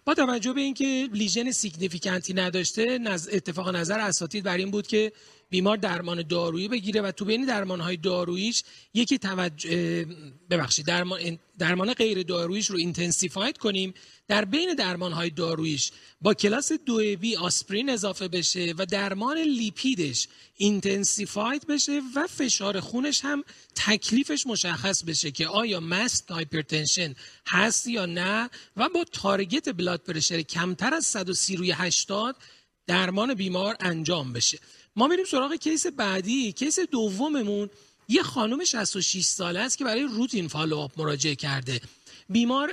S1: با توجه به اینکه lesion significant ی نداشته اتفاق نظر اساتید بر این بود که بیمار درمان دارویی بگیره و تو بین درمان های داروییش یکی توجه ببخشید درمان درمان غیر داروییش رو intensified کنیم در بین درمان های داروییش با کلاس دو B آسپرین اضافه بشه و درمان لیپیدش intensified بشه و فشار خونش هم تکلیفش مشخص بشه که آیا masked hypertension هست یا نه و با target blood pressure کمتر از 130 روی 80 درمان بیمار انجام بشه. ما میریم سراغ case بعدی. case دوممون یه خانم 66 ساله است که برای routine follow-up مراجعه کرده. بیمار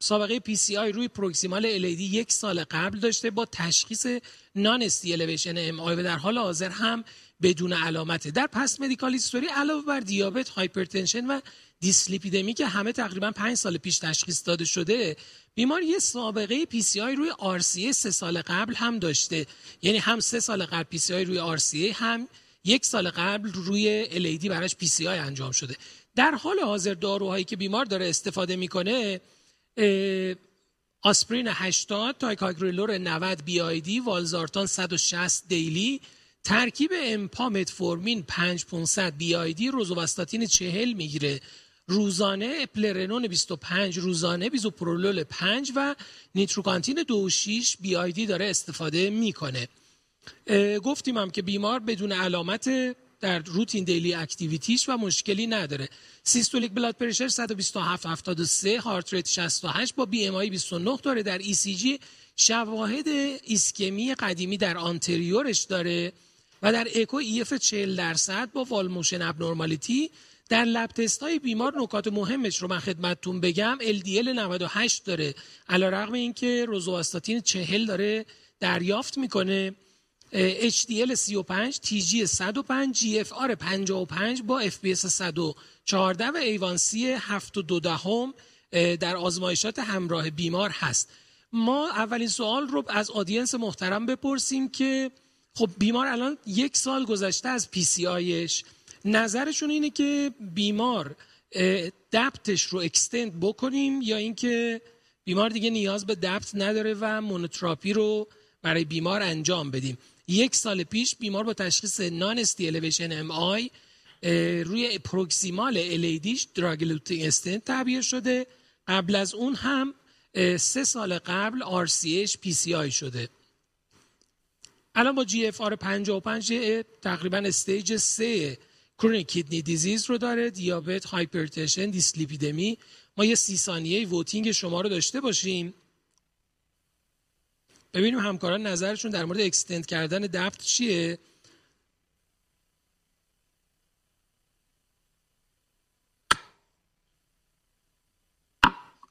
S1: سابقه PCI روی proximal LAD یک سال قبل داشته با تشخیص non-ST elevation MI و در حال حاضر هم بدون علامته. در past medical history علاوه بر دیابت hypertension و دیسلیپیدمی که همه تقریبا پنج سال پیش تشخیص داده شده بیمار یه سابقه PCI روی RCA سه سال قبل هم داشته. یعنی هم سه سال قبل PCI روی RCA هم یک سال قبل روی LAD براش PCI انجام شده. در حال حاضر داروهایی که بیمار داره استفاده می‌کنه آسپرین 80 تایکاگریلور 90 BID والزارتان 160 daily. ترکیب empa متفورمین 5500 BID روزوواستاتین 40 می‌گیره. روزانه اپلرنون 25 روزانه بیزوپرولول 5 و نیتروکانتین 26 BID داره استفاده می‌کنه. گفتیم هم که بیمار بدون علامت در routine daily activity ش و مشکلی نداره. systolic blood pressure 127 73 heart rate 68 با BMI 29 داره. در ECG شواهد ایسکمی قدیمی در anterior ش داره و در اکو EF 40 درصد با wall motion abnormality. در لب تست های بیمار نکات مهمش رو من خدمتتون بگم. LDL 98 داره. علیرغم اینکه روزواستاتین 40 داره دریافت می‌کنه. HDL 35 TG 105 GFR 55 با FPS 114 و ایوانسی 7.2 دهم در آزمایشات همراه بیمار هست. ما اولین سوال رو از آدینس محترم بپرسیم که خب بیمار الان یک سال گذشته از PCI ش نظرشون اینه که بیمار DAPT ش رو extend بکنیم یا اینکه بیمار دیگه نیاز به DAPT نداره و monotherapy رو برای بیمار انجام بدیم. یک سال پیش بیمار با تشخیص non-ST elevation MI روی proximal LAD ش drug-eluting stent تعبیه شده. قبل از اون هم سه سال قبل RCA ش PCI شده. الان با GFR 55 تقریبا stage 3 chronic kidney disease رو داره دیابت hypertension dyslipidemia ما یه سی ثانیه voting شما رو داشته باشیم. ببینیم همکاران نظرشون در مورد extend کردن DAPT چیه؟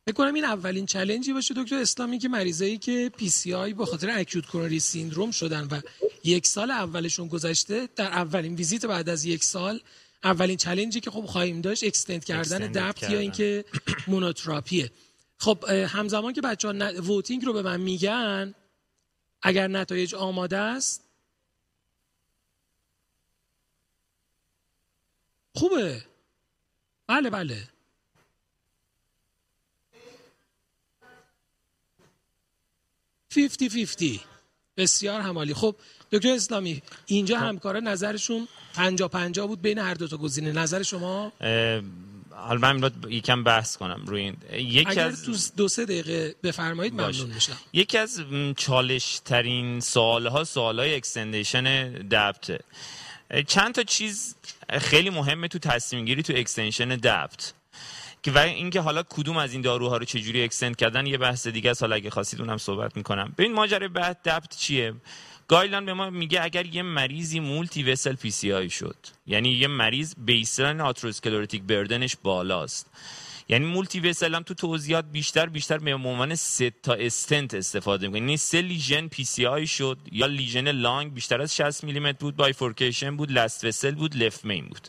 S1: بکنم این اولین challenge ی باشه دکتر اسلامی که مریضایی که PCI به خاطر acute coronary syndrome شدن و یک سال اولشون گذشته در اولین ویزیت بعد از یک سال اولین challenge ی که خب خواهیم داشت extend کردن DAPT یا اینکه monotherapy ه خب همزمان که بچه ها voting رو به من میگن اگر نتایج آماده است خوبه. بله بله. fifty fifty. بسیار عالی. خب دکتر اسلامی اینجا خب. همکارا نظرشون پنجا پنجا بود بین هر دو تا گزینه. نظر شما؟
S4: حالا من یکم بحث کنم روی این.
S1: یکی اگر از دو سه دقیقه بفرمایید ممنون میشم.
S4: یکی از چالش ترین سوال ها سوال های extension DAPT. چند تا چیز خیلی مهمه تو تصمیم گیری تو extension DAPT. که و اینکه حالا کدوم از این داروها رو چجوری extend کردن یه بحث دیگه است. حالا اگه خواستید اونم صحبت می‌کنم. ببین ماجرای بعد DAPT چیه؟ guideline به ما میگه اگر یه مریضی multivessel PCI شد یعنی یه مریض baseline atherosclerotic burden ش بالاست. یعنی multivessel هم تو توضیحات بیشتر بیشتر به عنوان سه تا استنت استفاده می‌کنه. یعنی سه lesion PCI شد یا lesion long بیشتر از 60 میلیمتر بود bifurcation بود last vessel بود left main بود.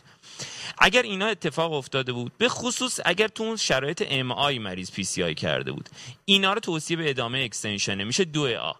S4: اگر اینا اتفاق افتاده بود به خصوص اگر تو اون شرایط MI مریض PCI کرده بود اینا رو توصیه به ادامه extension ه میشه دو A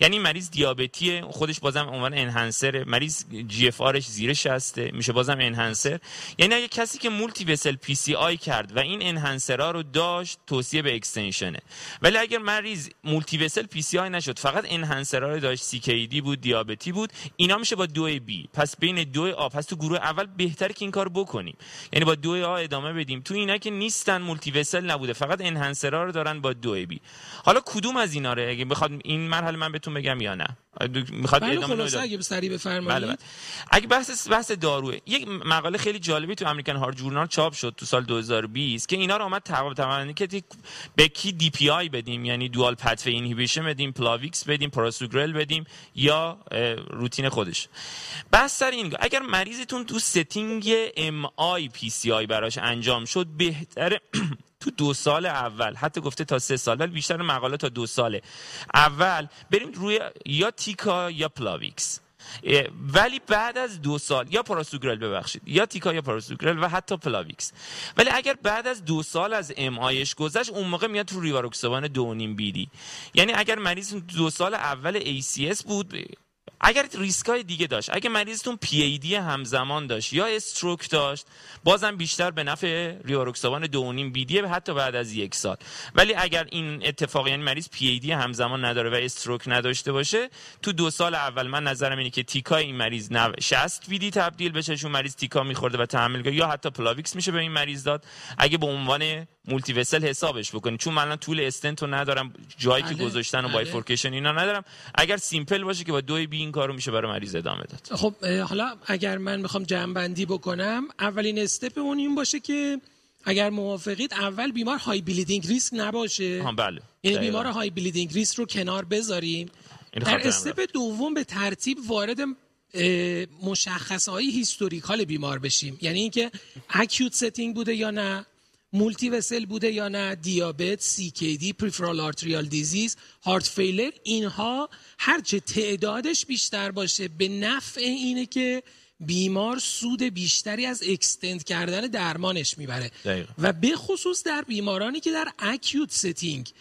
S4: یعنی مریض دیابتی خودش بازم عنوان enhancer مریض GFR ش زیر 60 میشه بازم enhancer. یعنی اگه کسی که multivessel PCI کرد و این enhancer ا رو داشت توصیه به extension ه. ولی اگر مریض multivessel PCI نشد فقط enhancer ا رو داشت CKD بود دیابتی بود اینا میشه با دو B. پس بین دو A پس تو گروه اول بهتره که این کار بکنیم. یعنی با دو A ادامه بدیم. تو اینا که نیستن multivessel نبوده فقط enhancer ا رو دارن با دو B. حالا کدوم از اینا رو؟ اگه بخواد این مرحله من بهتون بگم یا نه.
S1: می‌خواد بله خلاصه اگه سریع بفرمایید. بله بله.
S4: اگه بحث بحث داروه یک مقاله خیلی جالبی تو American Heart Journal چاپ شد تو سال 2020 که اینا رو اومد توام که به کی DPI بدیم؟ یعنی dual pathway inhibition بدیم پلاویکس بدیم پروسوگرل بدیم یا روتین خودش. بحث سر این اگر مریضتون تو setting MI PCI براش انجام شد بهتره تو دو سال اول حتی گفته تا سه سال ولی بیشتر مقاله تا دو سال اول بریم روی یا Tica یا پلاویکس. ولی بعد از دو سال یا پاراسوگرل ببخشید یا Tica یا پاراسوگرل و حتی پلاویکس. ولی اگر بعد از دو سال از MI ش گذشت اون موقع میاد تو ریواروکسابان دو نیم BID. یعنی اگر مریض دو سال اول ACS بود اگر ریسک های دیگه داشت اگه مریضتون پی ای دی همزمان داشت یا stroke داشت بازم بیشتر به نفع نیم BID حتی بعد از یک سال. ولی اگر این اتفاق یعنی مریض پی ای دی همزمان نداره و stroke نداشته باشه تو دو سال اول من نظرم اینه که Tica این مریض 60 BID تبدیل بشه چون مریض Tica میخورده و تحمل یا حتی پلاویکس میشه به این مریض داد. اگه به عنوان multivessel حسابش بکنید چون من طول استنت رو ندارم جایی که بله، گذاشتن و بله. bifurcation اینا ندارم. اگر simple باشه که با دو بی این کارو میشه برای مریض ادامه داد.
S1: خب حالا اگر من می‌خوام جمع بندی بکنم اولین step اون این باشه که اگر موافقید اول بیمار high bleeding risk نباشه.
S4: ها بله.
S1: این بیمار high bleeding risk رو کنار بذاریم. در step دوم به ترتیب وارد مشخصه های historical بیمار بشیم. یعنی اینکه acute setting بوده یا نه multivessel بوده یا نه؟ دیابت CKD peripheral arterial disease heart failure اینها هرچه تعدادش بیشتر باشه به نفع اینه که بیمار سود بیشتری از extend کردن درمانش می‌بره. و به خصوص در بیمارانی که در acute setting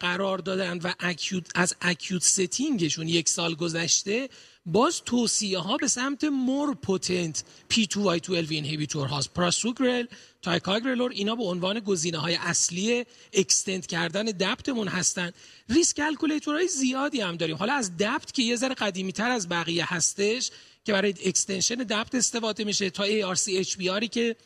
S1: قرار دارن و acute از acute setting شون یک سال گذشته باز توصیه ها به سمت more potent P2Y12 inhibitor هاست. پراسوگرل تایکاگرلور اینا به عنوان گزینه های اصلی extend کردن DAPT مون هستن. risk score های زیادی هم داریم. حالا از DAPT که یه ذره قدیمی تر از بقیه هستش که برای extension DAPT استفاده میشه تا ARC HBR ی که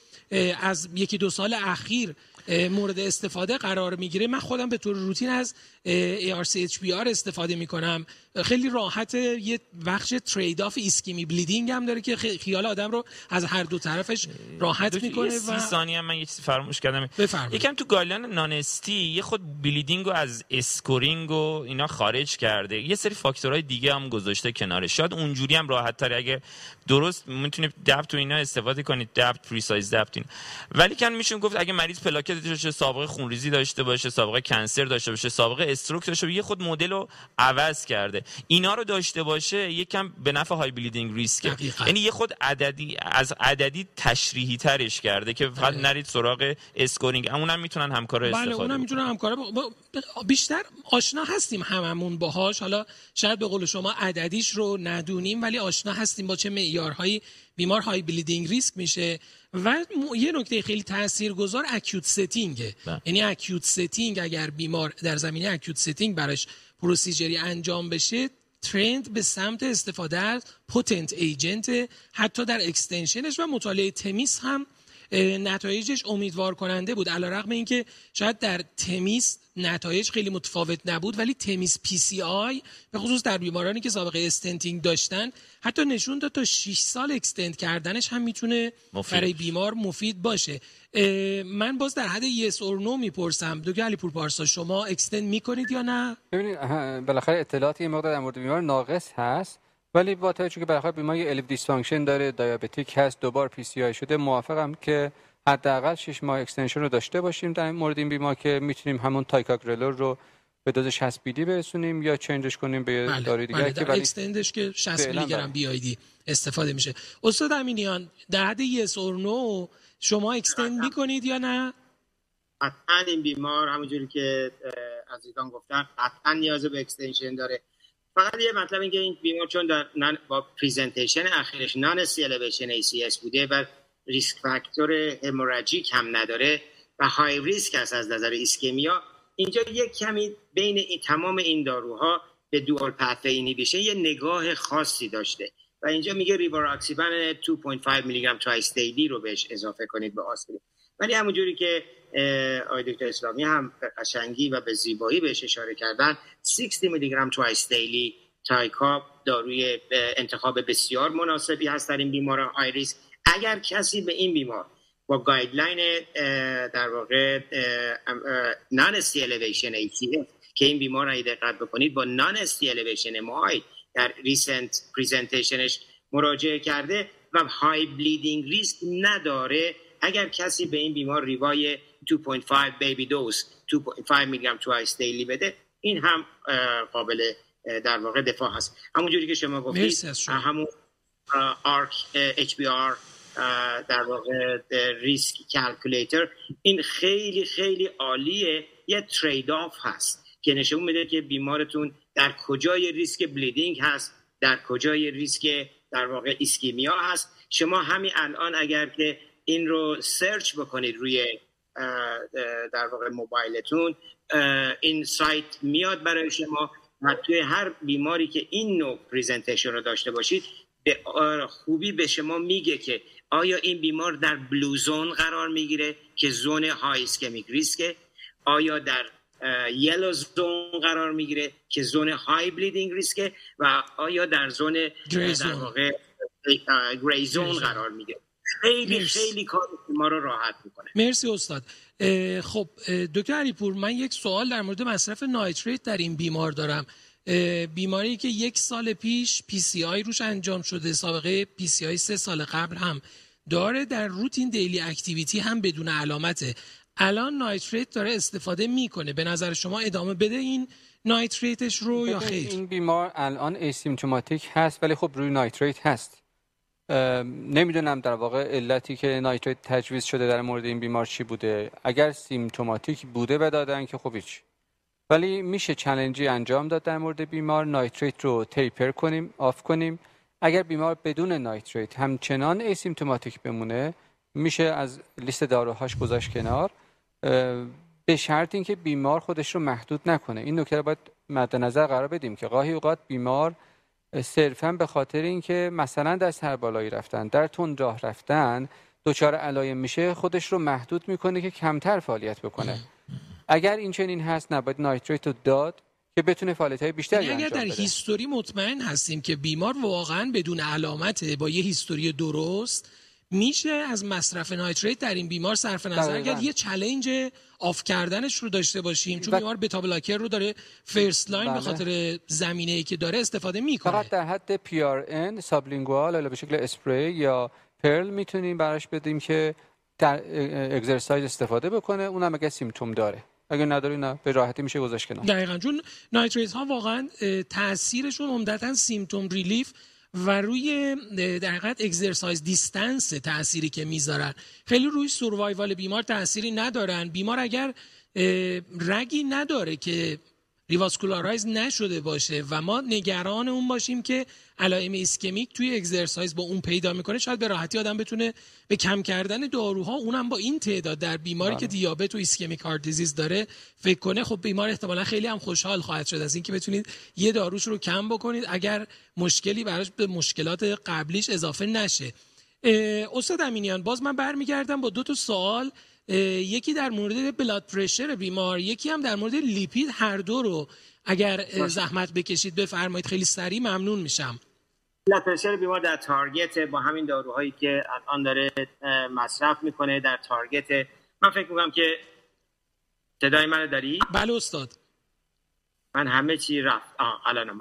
S1: از یکی دو سال اخیر مورد استفاده قرار می‌گیره. من خودم به طور روتین از ARC HBR استفاده می‌کنم. خیلی راحت یه بخش ترید آف ایسکیمی بلیدینگ هم داره که خیال آدم رو از هر دو طرفش راحت می‌کنه
S4: و سی ثانیه من یه چیزی فراموش کردم. یکم تو گایلان نانستی یه خود بلیدینگ رو از اسکورینگ و اینا خارج کرده. یه سری فاکتورهای دیگه هم گذاشته کنارش شاید اونجوری هم راحت تر اگه درست می‌تونید دپت تو اینا استفاده کنید. دپت پریسایز دپت این ولی کن میشون گفت اگه مریض پلاکت داشته سابقه خونریزی داشته باشه سابقه کنسر داشته باشه سابقه استروک داشته یه خود مدل رو عوض کرده. اینا رو داشته باشه یکم به نفع high bleeding risk یعنی یه خود عددی از عددی تشریحی ترش کرده که فقط بله. نرید سراغ scoring اونم می‌تونن همکار
S1: بله
S4: استفاده
S1: اونم می‌تونن همکار بیشتر آشنا هستیم هممون باهاش. حالا شاید به قول شما عددیش رو ندونیم ولی آشنا هستیم با چه معیارهایی. بیمار high bleeding risk میشه. و یه نکته خیلی تاثیرگذار acute setting ه بله. یعنی acute setting اگر بیمار در زمینه acute setting براش procedure ی انجام بشه trend به سمت استفاده از potent agent حتی در extension ش و مطالعه THEMIS هم نتایجش امیدوار کننده بود. علی رغم اینکه شاید در THEMIS نتایج خیلی متفاوت نبود ولی THEMIS PCI به خصوص در بیمارانی که سابقه stenting داشتن حتی نشون داد تا 6 سال extend کردنش هم می‌تونه برای بیمار مفید باشه. من باز در حد yes or no می‌پرسم. دکتر علی پور پارسا شما extend می‌کنید یا نه؟
S3: ببینید بالاخره اطلاعاتی این مقدار در مورد بیمار ناقص هست ولی با توجه که بالاخره بیمار یه LV dysfunction داره diabetic هست دوبار PCI شده موافقم که حداقل 6 ماه extension رو داشته باشیم در مورد این بیمار که می‌تونیم همون تایکاگرلور رو به دوز 60 BID برسونیم یا change ش کنیم به
S1: بله.
S3: داروی دیگه
S1: بله.
S3: که ولی
S1: extend ش که 60
S3: فعلا
S1: میلی گرم
S3: بله.
S1: BID استفاده میشه استاد امینیان در حد yes or no شما extend می‌کنید یا نه
S2: قطعا این بیمار همونجوری که عزیزان گفتن قطعا نیاز به extension داره فقط یه مطلب اینکه این بیمار چون در با presentation اخیرش non-ST elevation ACS بوده و risk factor hemorrhagic هم نداره و high risk است از نظر ایسکمیا اینجا یک کمی بین این تمام این داروها به dual pathway inhibition یه نگاه خاصی داشته و اینجا میگه ریواراکسیبن 2.5 میلی گرم twice a day رو بهش اضافه کنید به آسپرین ولی همونجوری که آقای دکتر اسلامی هم به قشنگی و به زیبایی بهش اشاره کردن 60 میلی گرم twice daily تایکاپ داروی انتخاب بسیار مناسبی هست در این بیماران. high risk اگر کسی به این بیمار با guideline در واقع non-ST elevation که این بیمار را دقت بکنید با non-ST elevation MI در recent presentation ش مراجعه کرده و high bleeding risk نداره اگر کسی به این بیمار ریوای 2.5 baby dose 2.5 میلی گرم twice daily بده این هم قابل در واقع دفاع هست همونجوری که شما گفتید. همون ARC HBR در واقع risk calculator این خیلی خیلی عالیه. یه trade off هست که نشون میده که بیمارتون در کجای risk bleeding هست در کجای ریسک در واقع ایسکیمیا هست. شما همین الان اگر که این رو search بکنید روی در واقع موبایلتون این سایت میاد برای شما و توی هر بیماری که این نوع presentation رو داشته باشید به خوبی به شما میگه که آیا این بیمار در blue zone قرار می‌گیره که zone high ischemic risk ه آیا در yellow zone قرار می‌گیره که zone high bleeding risk ه و آیا در zone
S1: gray
S2: در
S1: zone.
S2: واقع gray
S1: zone.
S2: قرار می‌گیره خیلی
S1: مرسی.
S2: خیلی کار ما رو راحت می‌کنه
S1: مرسی استاد خب دکتر علیپور من یک سوال در مورد مصرف nitrate در این بیمار دارم بیماری که یک سال پیش PCI روش انجام شده سابقه PCI سه سال قبل هم داره در routine daily activity هم بدون علامته. الان nitrate داره استفاده می‌کنه. به نظر شما ادامه بده این nitrate ش رو یا خیر؟
S3: این بیمار الان asymptomatic هست ولی خب روی nitrate هست. نمی‌دونم در واقع علتی که nitrate تجویز شده در مورد این بیمار چی بوده. اگر symptomatic بوده و دادن که خب هیچ. ولی میشه challenge ی انجام داد در مورد بیمار. nitrate رو taper کنیم off کنیم. اگر بیمار بدون nitrate همچنان asymptomatic بمونه میشه از لیست داروهاش گذاشت کنار به شرط اینکه بیمار خودش رو محدود نکنه. این نکته رو باید مد نظر قرار بدیم که گاهی اوقات بیمار صرفا به خاطر اینکه مثلا در سربالایی رفتن در تند راه رفتن دچار علایم میشه خودش رو محدود می‌کنه که کمتر فعالیت بکنه. اگر این چنین هست نباید نایتریت رو داد که بتونه فعالیت های بیشتری
S1: یعنی اگر در
S3: بده
S1: هیستوری مطمئن هستیم که بیمار واقعا بدون علامته با یه هیستوری درست میشه از مصرف nitrate در این بیمار صرف نظر. کرد یه challenge off کردنش رو داشته باشیم چون
S3: و-
S1: بیمار beta blocker رو داره first line به
S3: بله.
S1: خاطر زمینه ای که داره استفاده می‌کنه
S3: فقط در حد PRN sublingual یا به شکل اسپری یا pearl می‌تونیم براش بدیم که در exercise استفاده بکنه اونم اگه symptom داره اگه نداره نه. به راحتی میشه گذاشت کنار.
S1: دقیقا. چون nitrate ها واقعا تاثیرشون عمدتا symptom relief و روی در حقیقت exercise distance تأثیری که می‌ذارن. خیلی روی survival بیمار تأثیری ندارن. بیمار اگر رگی نداره که revascularize نشده باشه و ما نگران اون باشیم که علائم ischemic توی exercise با اون پیدا می‌کنه شاید به راحتی آدم بتونه به کم کردن داروها اونم با این تعداد در بیماری که دیابت و ischemic heart disease داره فکر کنه خب بیمار احتمالا خیلی هم خوشحال خواهد شد از اینکه بتونید یه داروش رو کم بکنید اگر مشکلی براش به مشکلات قبلیش اضافه نشه. استاد امینیان باز من برمیگردم با دو تا سوال یکی در مورد بلاد پرشر بیمار یکی هم در مورد لیپید هر دو رو اگر زحمت بکشید بفرمایید خیلی سریع ممنون میشم.
S2: بلاد پرشر بیمار در تارگت با همین داروهایی که الان داره مصرف می‌کنه در تارگت من فکر می‌کنم که صدای منو داری؟
S1: بله استاد.
S2: من همه چی رفت. آه الان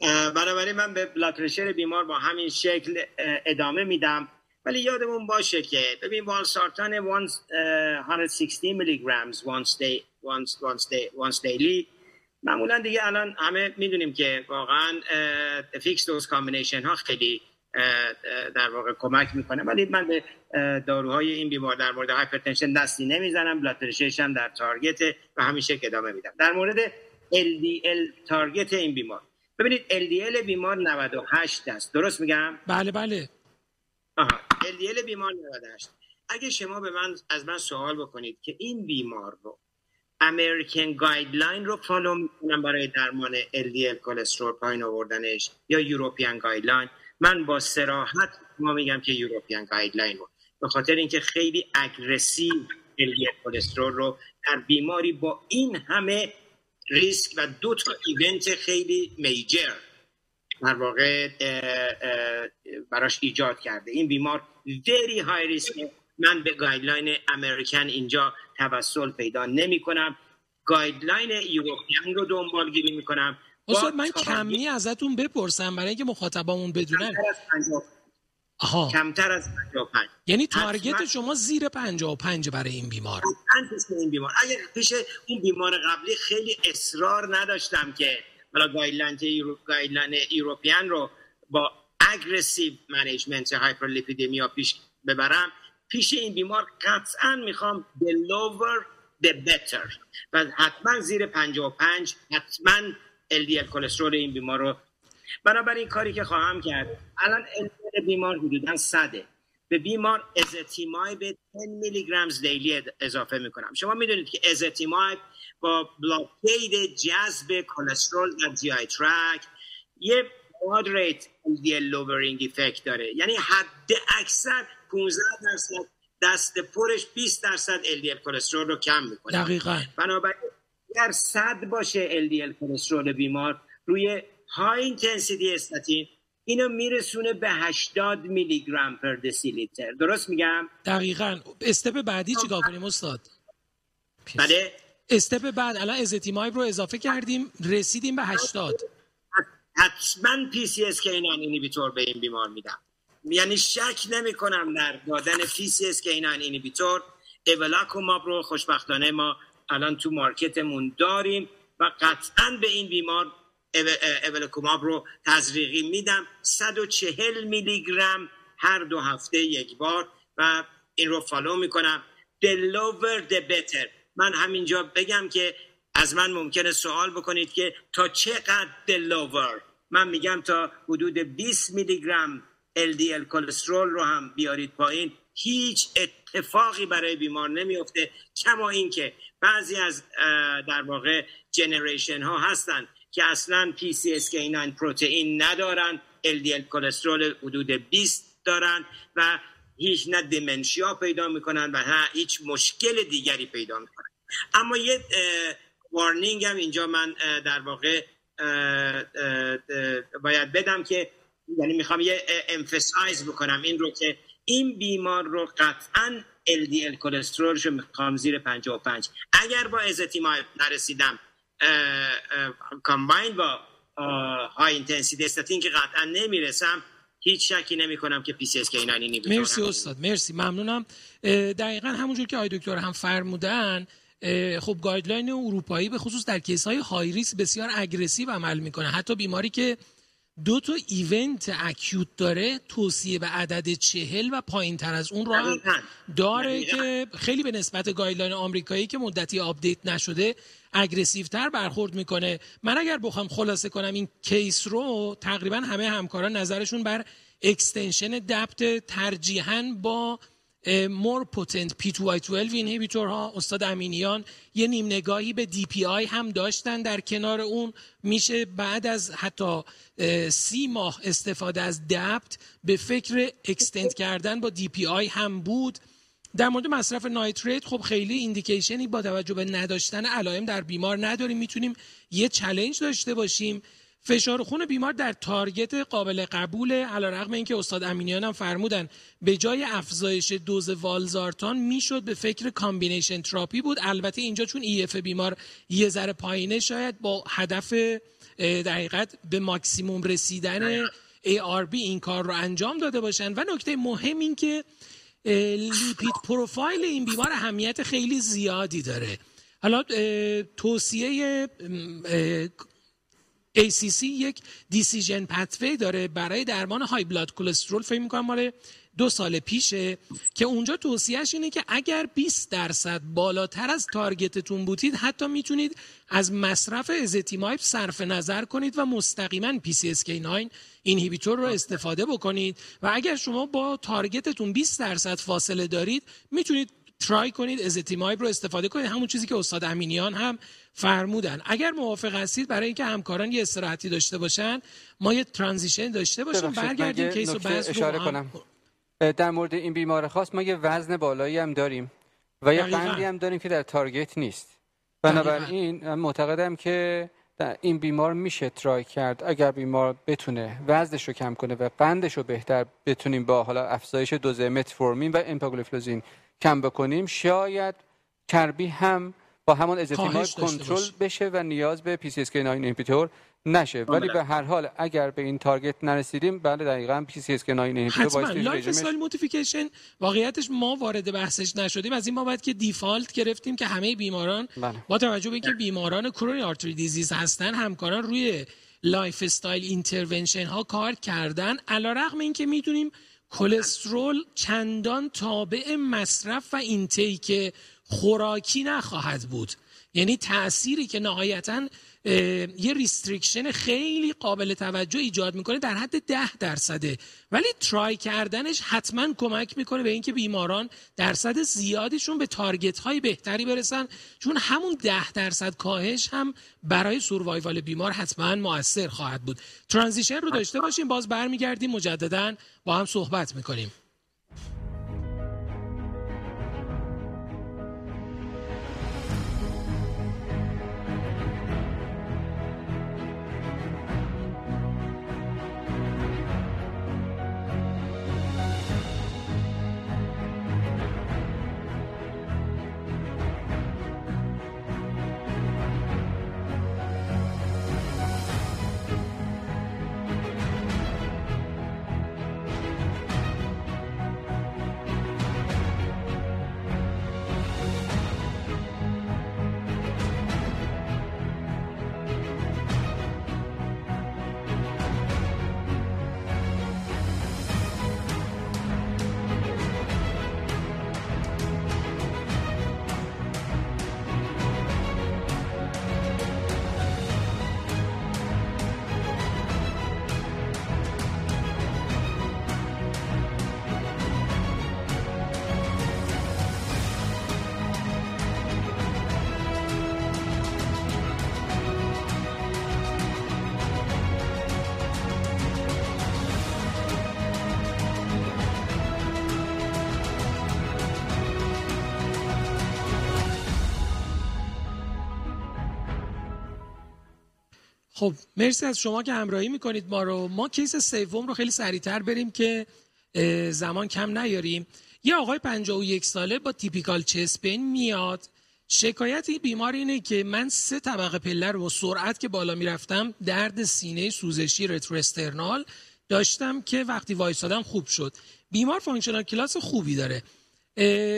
S2: اه، بنابراین من به blood pressure بیمار با همین شکل ادامه میدم. ولی یادمون باشه که ببین والسارتان 160 میلی گرم once, day, once, once, day, once daily. معمولا دیگه الان همه می‌دونیم که واقعا fixed dose combination ها خیلی در واقع کمک می‌کنه. ولی من به داروهای این بیمار در مورد hypertension دستی نمی‌زنم blood هم در target و همیشه ادامه میدم. در مورد LDL target این بیمار. ببینید LDL بیمار 98 است. درست میگم؟
S1: بله بله.
S2: آها. LDL بیمار 98 اگه شما به من از من سوال بکنید که این بیمار رو American guideline رو follow می‌کنم برای درمان LDL کلسترول پایین آوردنش یا European guideline من با صراحت ما میگم که European guideline رو. به خاطر اینکه خیلی aggressive LDL کلسترول رو در بیماری با این همه ریسک و دو تا event خیلی major در واقع براش ایجاد کرده. این بیمار very high risk من به guideline American اینجا توسل پیدا نمی کنم guideline European رو دنبال گیری می کنم
S1: استاد من کمی ازتون بپرسم برای اینکه مخاطبامون بدونن.
S2: آها. کمتر از 55
S1: یعنی target شما زیر 55 برای این بیمار.
S2: این بیمار. اگر پیش این بیمار قبلی خیلی اصرار نداشتم که حالا guideline guideline European رو با aggressive management hyperlipidemia پیش ببرم. پیش این بیمار قطعا می‌خوام the lower the better. و حتما زیر 55 حتما LDL کلسترول این بیمار رو. بنابراین کاری که خواهم کرد الان LDL بیمار حدودا صده. به بیمار ازتیمای به 10 میلی گرم دیلی اضافه می‌کنم. شما می‌دونید که ازتیمای با بلاکید جذب کلسترول در جی آی ترک یه مادریت LDL lowering افکت داره. یعنی حد اکثر 15 درصد دست پرش 20 درصد LDL کلسترول رو کم می‌کنه.
S1: دقیقا.
S2: بنابراین اگر صد باشه LDL کلسترول بیمار روی high intensity statin اینو میرسونه به 80 میلی گرم پر دسیلیتر درست میگم؟
S1: دقیقا. step بعدی چیکار کنیم استاد؟
S2: بله.
S1: step بعد الان ezetimibe رو اضافه کردیم رسیدیم به 80
S2: حتما PCSK9 inhibitor به این بیمار میدم. یعنی شک نمی کنم در دادن PCSK9 inhibitor evolocumab رو خوشبختانه ما الان تو market مون داریم و قطعا به این بیمار evolocumab رو تزریقی میدم. 140 میلی گرم هر دو هفته یک بار و این رو follow می‌کنم. The lower the better. من همینجا بگم که از من ممکنه سوال بکنید که تا چقدر lower? من میگم تا حدود 20 میلی گرم LDL کلسترول رو هم بیارید پایین. هیچ اتفاقی برای بیمار نمیفته کما اینکه بعضی از در واقع جنریشن ها هستن که اصلا PCSK9 پروتئین ندارن LDL کلسترول حدود 20 دارن و هیچ نه دیمنشیا پیدا می‌کنن و نه هیچ مشکل دیگری پیدا می‌کنن. اما یه warning هم اینجا من در واقع باید بدم که یعنی می‌خوام یه emphasize بکنم این رو که این بیمار رو قطعا LDL کلسترولش رو می‌خوام زیر 55 اگر با ezetimibe نرسیدم combine با high intensity statin که قطعا نمی‌رسم هیچ شکی نمی کنم که PCS
S1: مرسی استاد مرسی ممنونم. دقیقا همونجور که آقای دکتر هم فرمودن خب guideline اروپایی به خصوص در case های high risk بسیار aggressive عمل می‌کنه. حتی بیماری که دو تا event acute داره توصیه به عدد چهل و پایین تر از اون هم داره که خیلی به نسبت guideline آمریکایی که مدتی update نشده aggressive تر برخورد می‌کنه. من اگر بخوام خلاصه کنم این case رو تقریبا همه همکاران نظرشون بر extension DAPT ترجیحاً با more potent P2Y12 inhibitor ها استاد امینیان یه نیم نگاهی به DPI هم داشتن در کنار اون. میشه بعد از حتی سی ماه استفاده از DAPT به فکر extend کردن با DPI هم بود. در مورد مصرف nitrate خب خیلی indication ی با توجه به نداشتن علائم در بیمار نداریم. می‌تونیم یه challenge داشته باشیم. فشار خون بیمار در target قابل قبول علیرغم اینکه استاد امینیان هم فرمودن به جای افزایش دوز والزارتان می‌شد به فکر combination therapy بود. البته اینجا چون EF بیمار یه ذره پایینه شاید با هدف دقیقا به ماکسیموم رسیدن ARB این کار رو انجام داده باشن. و نکته مهم این که lipid profile این بیمار اهمیت خیلی زیادی داره. حالا توصیه ACC یک decision pathway داره برای درمان های blood cholesterol. فکر می‌کنم مال دو سال پیشه. که اونجا توصیهش اینه که اگر 20 درصد بالاتر از target تون بودید حتی می‌تونید از مصرف ازتیمایب صرف نظر کنید و مستقیما PCSK9 inhibitor رو استفاده بکنید. و اگر شما با target تون 20 درصد فاصله دارید می‌تونید try کنید ازتیمایب رو استفاده کنید. همون چیزی که استاد امینیان هم فرمودن. اگر موافق هستید برای اینکه همکاران یه استراحتی داشته باشن ما یه transition داشته باشیم. برگردیم case رو بحث
S3: اشاره کنم. در مورد این بیمار خاص ما یه وزن بالایی هم داریم و یه قندی هم داریم که در target نیست. بنابراین من معتقدم که این بیمار میشه try کرد. اگر بیمار بتونه وزنش رو کم کنه و قندش رو بهتر بتونیم با حالا افزایش دوز متفورمین و امپاگلیفلوزین کم بکنیم شاید چربی هم با همون ازتیمایب کنترل بشه و نیاز به PCSK9 inhibitor نشه. ولی به هر حال اگر به این target نرسیدیم بله دقیقاً PCSK9 inhibitor
S1: حتما. lifestyle واقعیتش ما وارد بحثش نشدیم. از این بابت که default گرفتیم که همه بیماران بله. با توجه به اینکه بیماران coronary artery disease هستن همکاران روی lifestyle intervention ها کار کردن. علیرغم اینکه می‌دونیم کلسترول چندان تابع مصرف و intake خوراکی نخواهد بود. یعنی تأثیری که نهایتا یه restriction خیلی قابل توجه ایجاد می‌کنه در حد ده درصده. ولی try کردنش حتما کمک می‌کنه به اینکه بیماران درصد زیادیشون به target های بهتری برسن چون همون ده درصد کاهش هم برای survival بیمار حتما موثر خواهد بود. ترانزیشن رو داشته باشیم باز برمیگردیم مجددا با هم صحبت می‌کنیم. خب مرسی از شما که همراهی می‌کنید ما رو. ما case سوم رو خیلی سریعتر بریم که زمان کم نیاریم. یه آقای 51 ساله با typical chest pain میاد. شکایت این بیمار اینه که من سه طبقه پله رو با سرعت که بالا می‌رفتم درد سینه سوزشی retrosternal داشتم که وقتی وایسادم خوب شد. بیمار functional class خوبی داره.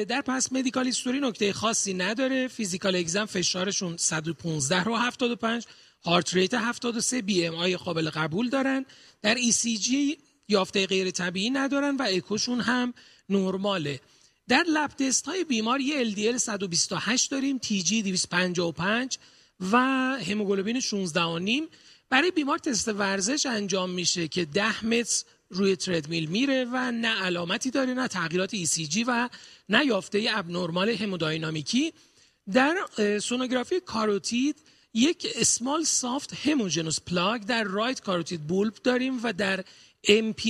S1: در past medical history نکته خاصی نداره. physical exam فشارشون 115 رو 75 heart rate 73 BMI قابل قبول دارن. در ECG یافته غیر طبیعی ندارن و اکوشون هم نرماله. در lab test های بیمار یه LDL 128 داریم TG 255 و هموگلوبین 16 و نیم. برای بیمار تست ورزش انجام میشه که 10 MET روی تردمیل میره و نه علامتی داره نه تغییرات ECG و نه یافته abnormal hemodynamic ی. در سونوگرافی کاروتید یک small soft homogeneous plaque در right carotid bulb داریم و در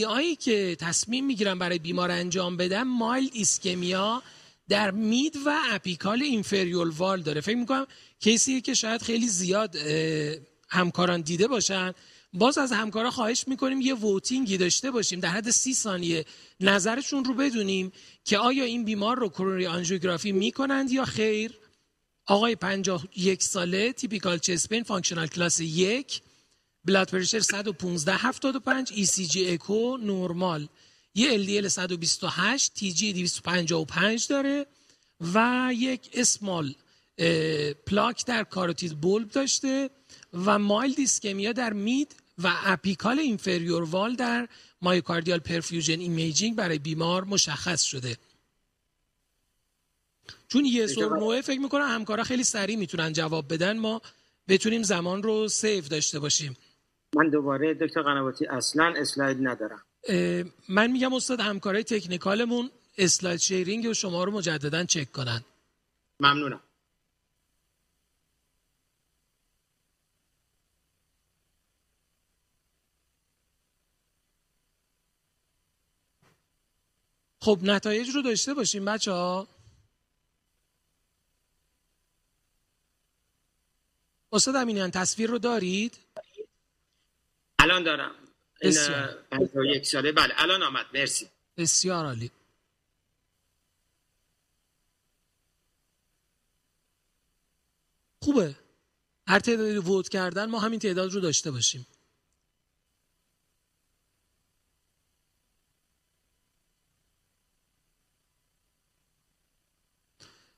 S1: MPI که تصمیم می‌گیرم برای بیمار انجام بدم mild ischemia در mid و apical inferior wall داره. فکر می‌کنم case یه که شاید خیلی زیاد همکاران دیده باشن. باز از همکارا خواهش می‌کنیم یه voting ی داشته باشیم در حد سی ثانیه نظرشون رو بدونیم که آیا این بیمار رو coronary angiography می‌کنند یا خیر. آقای 51 ساله typical chest pain functional class یک blood pressure 115 75 ECG اکو نورمال. یه LDL 128 TG 255 داره و یک small plaque در carotid bulb داشته و mild ischemia در mid و apical inferior wall در myocardial perfusion imaging برای بیمار مشخص شده. چون yes or no ئه فکر می‌کنم همکارا خیلی سریع می‌تونن جواب بدن ما بتونیم زمان رو save داشته باشیم.
S2: من دوباره دکتر قنواتی اصلا اسلاید ندارم.
S1: من میگم استاد همکارای technical مون slide sharing و شما رو مجددا چک کنن.
S2: ممنونم.
S1: خب نتایج رو داشته باشیم بچه ها استاد امینیان تصویر رو دارید؟
S2: الان دارم. این یک ساله. بله الان آمد. مرسی.
S1: بسیار عالی. خوبه. هر تعدادی ووت کردن ما همین تعداد رو داشته باشیم.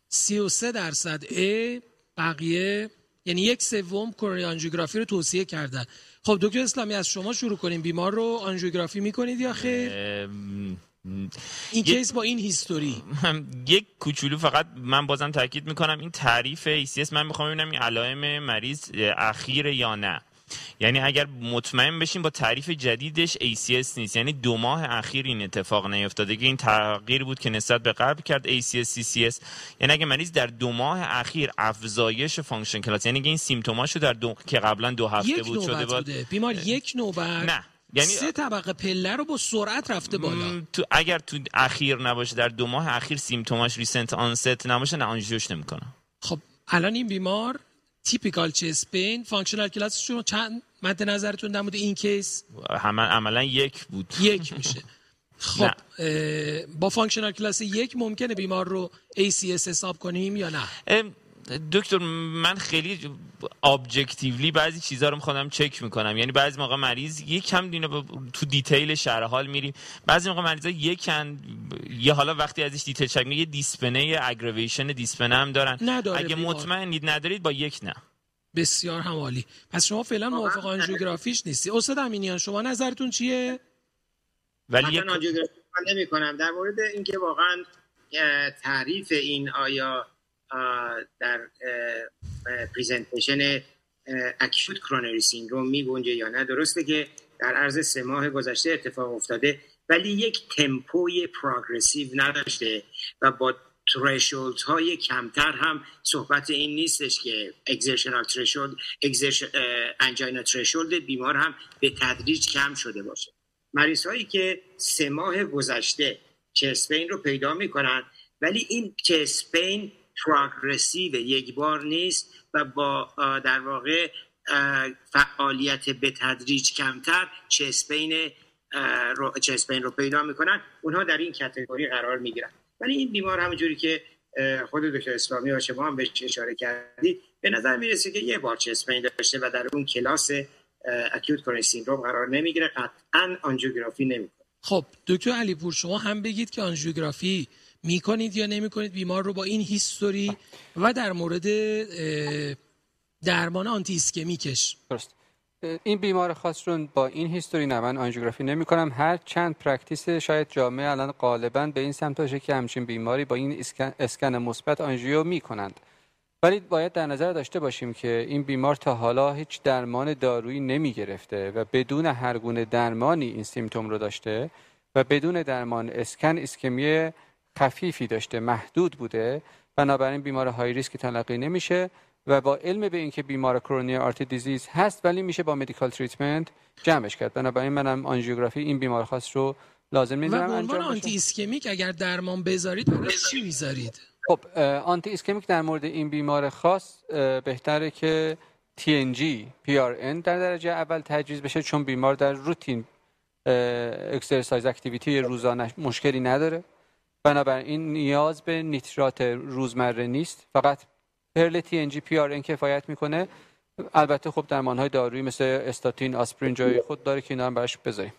S1: سی و سه درصد ا بقیه یعنی یک سوم کرونری آنژیوگرافی رو توصیه کردن. خب دکتر اسلامی از شما شروع کنیم. بیمار رو آنژیوگرافی می‌کنید یا خیر؟ این کیس با این هیستوری.
S4: یک کوچولو فقط من بازم تاکید می‌کنم. این تعریف ACS من می‌خوام ببینم این علائم مریض اخیر یا نه. یعنی اگر مطمئن بشیم با تعریف جدیدش ACS نیست. یعنی دو ماه اخیر این اتفاق نیفتاده. که این تغییر بود که نسبت به قبل کرد ACS CCS یعنی اگه مریض در دو ماه اخیر افزایش فانکشن کلاس یعنی این سیمتوماشو در دو که قبلا دو هفته بود شده
S1: بود بیمار یک نوبت.
S4: نه.
S1: یعنی سه طبقه پله رو با سرعت رفته بالا.
S4: تو اگر تو اخیر نباشه در دو ماه اخیر سیمتوماش ریسنت آنست نباشه نه آنژیوش نمی‌کنه.
S1: خب الان این بیمار تیپیکال چست پین فانکشنال کلاسشون چند مد نظرتون در این کیس
S4: همه عملا یک بود.
S1: یک میشه. خب با فانکشنال کلاس یک ممکنه بیمار رو ACS حساب کنیم یا نه؟
S4: دکتر من خیلی ابجکتیولی بعضی چیزها رو خودم چک می‌کنم. یعنی بعضی موقع مریض یک کم دینه تو دیتیل شرح حال میریم. بعضی موقع مریضا یکن یه حالا وقتی ازش دیتیل چک یه دیسپنه اگریویشن دیسپنه هم دارن.
S1: نداره
S4: اگه مطمئنید ندارید با یک نه.
S1: بسیار همالی پس شما فعلا موافق آنژیوگرافیش نیستی. استاد امینیان شما نظرتون چیه؟
S2: ولی من آنژیوگرافی نمی کنم در مورد اینکه واقعا تعریف این آیا در presentation acute coronary syndrome می گنجه یا نه. درسته که در عرض سه ماه گذشته اتفاق افتاده ولی یک tempo ی progressive نداشته و با threshold های کمتر هم صحبت این نیستش که exertional threshold انجاینا ترشولد بیمار هم به تدریج کم شده باشه. مریض هایی که سه ماه گذشته چسپین رو پیدا می‌کنن ولی این چسپین پروگرسیو یک بار نیست و با در واقع فعالیت به تدریج کمتر چسپین رو, چسپین رو پیدا می‌کنن. اونها در این کتگوری قرار می‌گیرن. ولی این بیمار همونجوری که خود دکتر اسلامی و شما هم بهش اشاره کردید به نظر می‌رسه که یه بار چسپین داشته و در اون کلاس acute coronary syndrome قرار نمی‌گیره. قطعا آنژیوگرافی نمی‌کنه.
S1: خب دکتر علیپور شما هم بگید که آنژیوگرافی می‌کنید یا نمی‌کنید بیمار رو با این history و در مورد درمان anti-ischemic ش
S3: درست این بیمار خاص رو با این history نه من آنژیوگرافی نمی کنم هر چند practice شاید جامعه الان غالبا به این سمت باشه که همچین بیماری با این اسکن مثبت آنژیو می کنند ولی باید در نظر داشته باشیم که این بیمار تا حالا هیچ درمان دارویی نمی گرفته و بدون هر گونه درمانی این symptom رو داشته و بدون درمان اسکن ایسکمی خفیفی داشته محدود بوده. بنابراین بیمار high risk تلقی نمیشه و با علم به اینکه بیمار coronary artery disease هست ولی میشه با medical treatment جمعش کرد. بنابراین منم آنژیوگرافی این بیمار خاص رو لازم
S1: نمی‌دونم عنوان anti-ischemic اگر درمان بذارید چی می‌ذارید؟
S3: خب anti-ischemic در مورد این بیمار خاص بهتره که TNG PRN در درجه اول تجویز بشه چون بیمار در routine exercise activity روزانه مشکلی نداره. بنابراین نیاز به نیترات روزمره نیست. فقط پرل TNG PRN کفایت می‌کنه. البته خب درمان های دارویی مثل استاتین آسپرین جای خود داره که اینا هم براش بذاریم.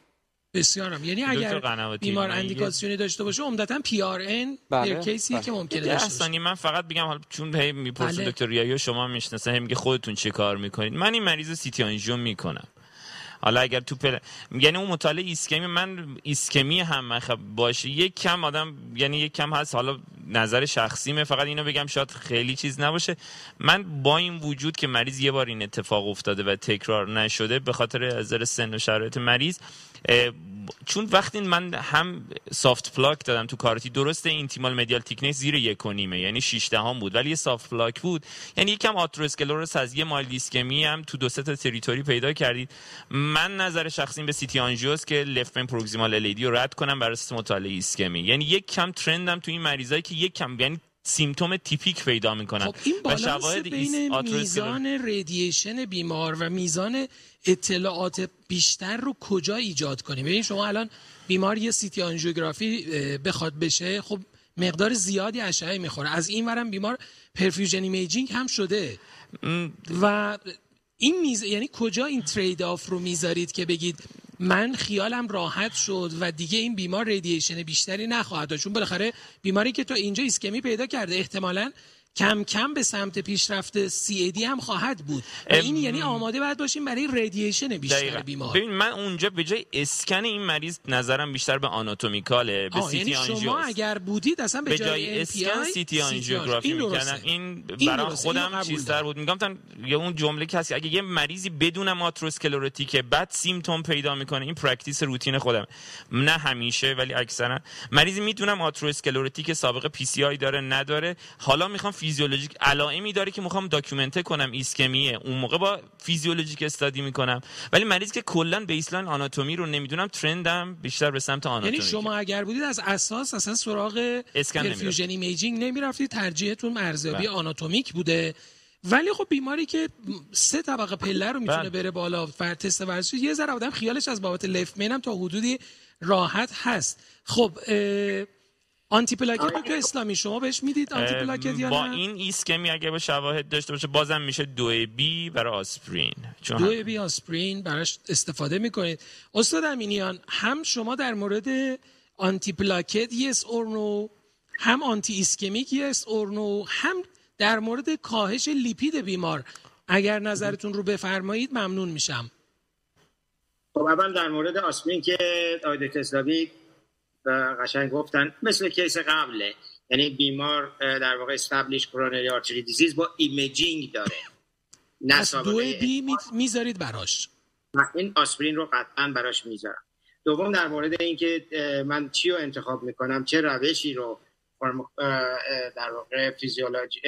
S1: بسیارم یعنی اگر بیمار اندیکاسیونی داشته باشه عمدتا PRN
S3: بله،
S1: case ی
S3: بله.
S1: که ممکنه داشته باشه.
S4: من فقط بگم حالا چون هی می‌پرسه
S1: بله.
S4: دکتر ریایی و شما می‌شناسه هی میگه خودتون چه کار می‌کنید؟ من این مریض CT آنژیو می‌کنم. حالا اگر تو پل... یعنی اون مطالعه ایسکمی من ایسکمی هم خب باشه. یک کم آدم یعنی یک کم هست. حالا نظر شخصیمه. فقط اینو بگم شاید خیلی چیز نباشه. من با این وجود که مریض یه بار این اتفاق افتاده و تکرار نشده به خاطر از سن و شرایط مریض چون وقتی من هم soft plaque دادم تو کارتی درسته intimal medial thickness زیر یک و نیمه یعنی 6 دهم بود ولی یه soft plaque بود. یعنی یکم atherosclerosis از یه mild ایسکمی هم تو دو تا territory پیدا کردید. من نظر شخصیم به CT آنژیوس که left main proximal LAD رو رد کنم برای مطالعه ایسکمی یعنی یک کم trend م تو این مریضایی که یک کم یعنی symptom تیپیک پیدا می‌کنن
S1: خب این بالانس
S4: شواهد
S1: بین میزان radiation بیمار و میزان اطلاعات بیشتر رو کجا ایجاد کنیم؟ ببین شما الان بیمار یه CT آنژیوگرافی بخواد بشه خب مقدار زیادی اشعه می‌خوره. از این ورم بیمار perfusion imaging هم شده. و این میز یعنی کجا این trade-off رو می‌ذارید که بگید من خیالم راحت شد و دیگه این بیمار radiation بیشتری نخواهد داشت. چون بالاخره بیماری که تو اینجا ایسکمی پیدا کرده احتمالا کم کم به سمت پیشرفت CAD هم خواهد بود. و این یعنی آماده باید باشیم برای radiation بیشتر
S4: دقیقاً.
S1: بیمار.
S4: ببین من اونجا به جای اسکن این مریض نظرم بیشتر به anatomical ه به
S1: آه،
S4: CT
S1: یعنی شما اگر بودید اصلا به,
S4: به
S1: جای,
S4: اسکن
S1: MPI
S4: CT آنژیوگرافی. می‌کردم این برای خودم چیزتر. بود. میگم یا اون جمله هست اگه یه مریضی بدون atherosclerotic ه بعد symptom پیدا می‌کنه این practice روتین خودم. نه همیشه ولی اکثرا. مریضی می‌دونم atherosclerotic سابقه PCI داره نداره. حالا می‌خوام فیزیولوژیک علائمی داره که می‌خوام document ه کنم ایسکمیه. اون موقع با physiologic study می‌کنم. ولی مریضی که کلا baseline آناتومی رو نمی‌دونم trend م بیشتر به سمت آناتومی.
S1: یعنی شما اگر بودید از اساس اصلا سراغ perfusion imaging نمی‌رفتید ترجیحتون ارزیابی
S4: بله.
S1: آناتومیک بوده. ولی خب بیماری که سه طبقه پله رو می‌تونه
S4: بله.
S1: بره بالا فر تست ورزشی یه ذره آدم خیالش از بابت left main هم تا حدودی راحت هست. خب antiplatelet دکتر اسلامی شما بهش می‌دید antiplatelet یا
S4: با
S1: نه؟
S4: این ایسکمی اگه به شواهد داشته باشه بازم میشه دو B برای آسپرین. چون
S1: دو B آسپرین براش استفاده می‌کنید. استاد امینیان هم شما در مورد antiplatelet yes or no هم anti-ischemic yes or no هم در مورد کاهش lipid بیمار. اگر نظرتون رو بفرمایید ممنون میشم.
S2: خب اول در مورد آسپرین که آقای دکتر اسلامی قشنگ گفتن مثل case قبله. یعنی بیمار در واقع established coronary artery disease با imaging داره. نه
S1: دو B می- می‌ذارید براش.
S2: این آسپرین رو قطعا براش می‌ذارم. دوم در مورد اینکه من چی رو انتخاب می‌کنم؟ چه روشی رو در واقع فیزیولوژی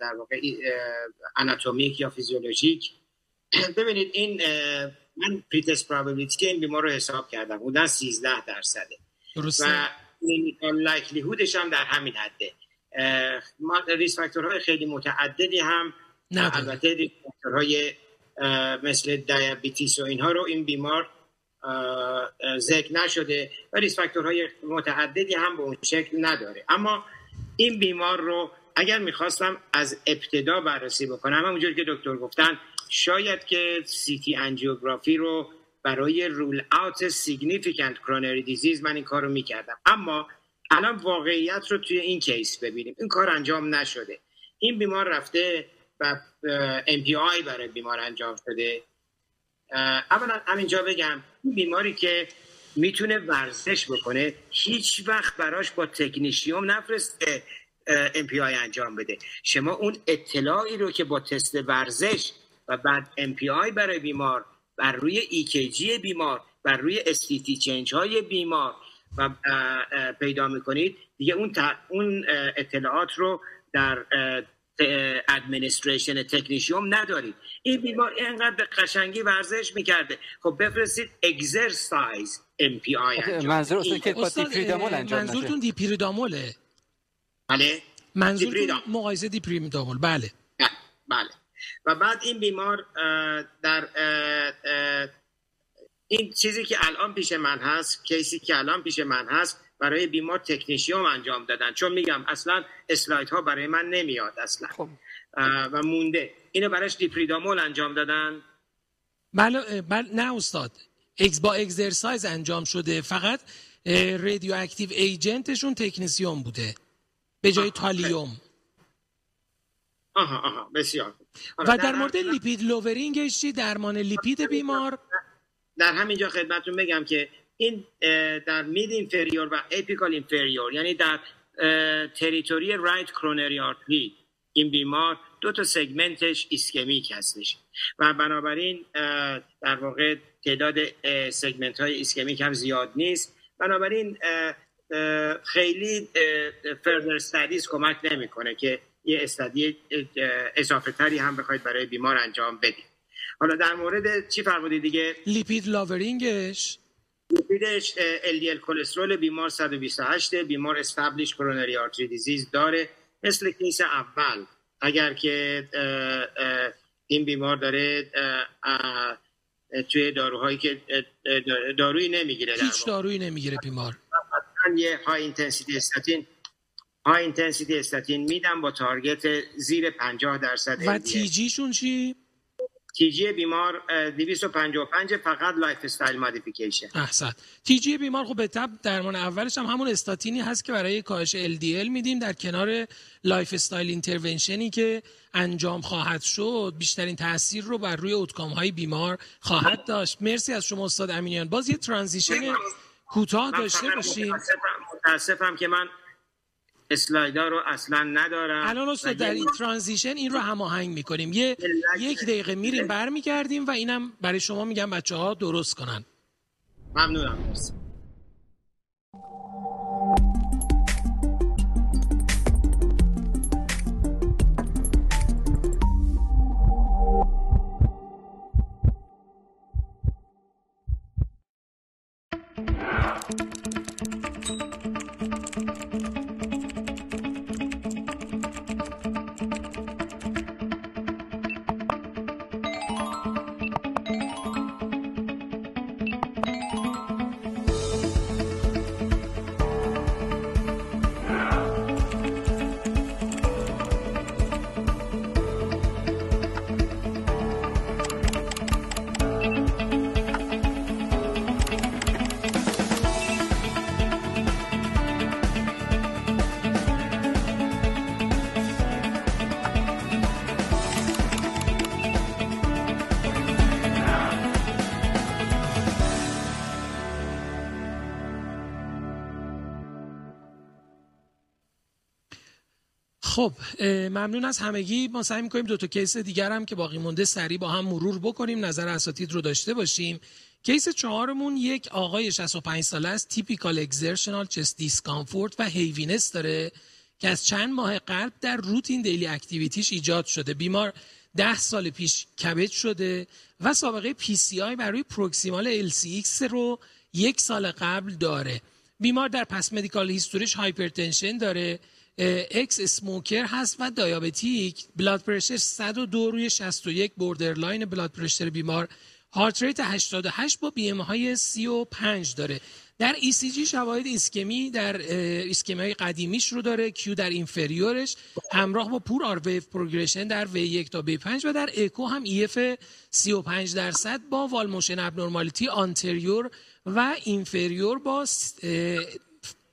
S2: در واقع اه، اناتومیک یا فیزیولوژیک ببینید این من pretest probability این بیمار رو حساب کردم بودن 13 درصده.
S1: درسته.
S2: و likelihood ش هم در همین حده. ما risk factor های خیلی متعددی هم
S1: نداره.
S2: البته risk factor های مثل diabetes و اینها رو این بیمار ذکر نشده و risk factor های متعددی هم به اون شکل نداره. اما این بیمار رو اگر می‌خواستم از ابتدا بررسی بکنم همونجور که دکتر گفتن شاید که CT angiography رو برای rule out significant coronary disease من این کار رو می‌کردم. اما الان واقعیت رو توی این case ببینیم. این کار انجام نشده. این بیمار رفته و MPI برای بیمار انجام شده. اولا همینجا بگم این بیماری که می‌تونه ورزش بکنه هیچ وقت براش با technetium نفرسته MPI انجام بده. شما اون اطلاعی رو که با تست ورزش و بعد MPI برای بیمار بر روی ECG بیمار بر روی ST-T change های بیمار و پیدا می‌کنید. دیگه اون اون اطلاعات رو در administration technetium ندارید. این بیمار اینقدر به قشنگی ورزش می‌کرده. خب بفرستید exercise MPI
S3: منظور اصلا که با study
S1: dipyridamole
S3: انجام
S1: منظورتون
S3: dipyridamole
S1: ه؟
S2: بله.
S1: منظورتون
S2: dipyridamole.
S1: مقایسه dipyridamole. بله.
S2: بله. و بعد این بیمار در این چیزی که الان پیش من هست case ی که الان پیش من هست برای بیمار technetium انجام دادن. چون میگم اصلا اسلاید ها برای من نمیاد اصلا.
S3: خب.
S2: و مونده. اینو براش dipyridamole انجام دادن.
S1: بله بله نه استاد. ex با exercise انجام شده. فقط radioactive agent شون technetium بوده. به جای تالیوم.
S2: آها آها بسیار
S1: و در مورد lipid lowering ش چی؟ درمان لیپید بیمار؟
S2: در همینجا خدمتتون بگم که این در mid inferior و apical inferior یعنی در territory right coronary artery این بیمار دو تا segment ش ischemic هستش. و بنابراین در واقع تعداد segment های ischemic هم زیاد نیست. بنابراین خیلی further studies کمک نمی‌کنه که یه study اضافه تری هم بخواید برای بیمار انجام بدید. حالا در مورد چی فرمودید دیگه؟
S1: lipid lowering ش
S2: لیپیدش LDL کلسترول بیمار 128 بیمار established coronary artery disease داره مثل case اول. اگر که این بیمار داره توی داروهایی که دارویی نمی‌گیره
S1: هیچ دارویی نمی‌گیره بیمار.
S2: یه high intensity statin high intensity statin میدم با target زیر 50 درصد
S1: و TG شون چی؟
S2: TG بیمار 255 فقط lifestyle modification
S1: احسن TG بیمار خب به تب درمان اولش هم همون استاتینی هست که برای کاهش LDL میدیم در کنار lifestyle intervention ی که انجام خواهد شد بیشترین تاثیر رو بر روی outcome های بیمار خواهد داشت. مرسی از شما استاد امینیان. باز یه transition کوتاه داشته باشیم.
S2: متاسفم که من اسلایدار رو اصلا ندارم.
S1: الان استاد در این ترانزیشن این رو هماهنگ می‌کنیم. یه یک دقیقه میریم برمیگردیم و اینم برای شما میگم بچه ها درست کنن.
S2: ممنونم. مرسی.
S1: خب ممنون از همگی. ما سعی می‌کنیم دو تا case دیگر هم که باقی مونده سریع با هم مرور بکنیم. نظر اساتید رو داشته باشیم. case چهارمون یک آقای 65 ساله است typical exertional chest discomfort و heaviness داره که از چند ماه قبل در routine daily activity ش ایجاد شده. بیمار ده سال پیش CABG شده و سابقه PCI برای proximal LCX رو یک سال قبل داره. بیمار در past medical history ش hypertension داره. ex-smoker هست و diabetic blood pressure 102 روی 61 borderline blood pressure بیمار. heart rate 88 با BMI 35 داره. در ECG شواهد ایسکمی در ایسکمی های قدیمیش رو داره. Q در inferior ش. همراه با poor R wave progression در V 1 تا V 5 و در اکو هم EF 35 درصد با wall motion abnormality anterior و inferior با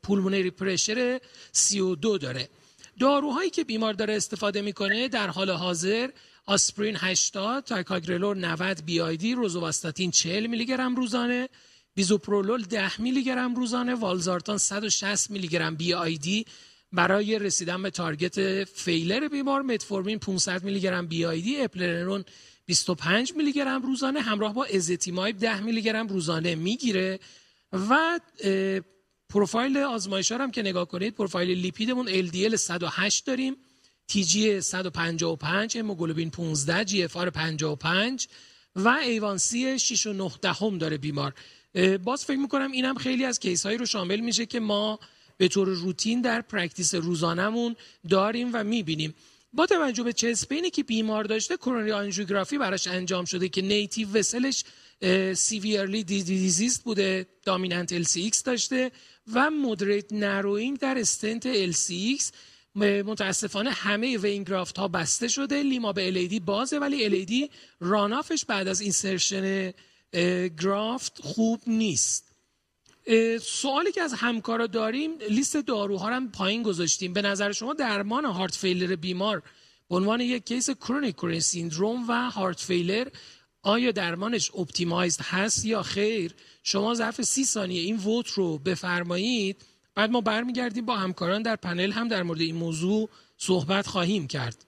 S1: pulmonary pressure 32 داره. داروهایی که بیمار داره استفاده می‌کنه در حال حاضر آسپرین 80 ticagrelor 90 BID rosuvastatin 40 میلی گرم روزانه bisoprolol 10 میلی گرم روزانه valsartan 160 میلی گرم BID برای رسیدن به target failure بیمار متفورمین 500 میلی گرم BID eplerenone 25 میلی گرم روزانه همراه با ezetimibe 10 میلی گرم روزانه می‌گیره و پروفایل آزمایش هم که نگاه کنید پروفایل لیپیدمون LDL 108 داریم TG 155 هموگلوبین 15 GF 55 و A1C 6 و 9 دهم داره بیمار. باز فکر می‌کنم اینم خیلی از case هایی رو شامل میشه که ما به طور روتین در practice روزانمون داریم و می‌بینیم. با توجه به chest pain ی که بیمار داشته کرونری آنژیوگرافی براش انجام شده که native vessel ش severely diseased بوده dominant LCX داشته. و moderate narrowing در stent LCX متاسفانه همه vein graft ها بسته شده. LIMA به LAD بازه ولی LAD runoff ش بعد از insertion graft خوب نیست. سوالی که از همکارا داریم لیست داروها رو هم پایین گذاشتیم. به نظر شما درمان heart failure بیمار به عنوان یک case chronic coronary syndrome و heart failure آیا درمانش optimized هست یا خیر؟ شما ظرف سی ثانیه این vote رو بفرمایید. بعد ما برمیگردیم با همکاران در پنل هم در مورد این موضوع صحبت خواهیم کرد.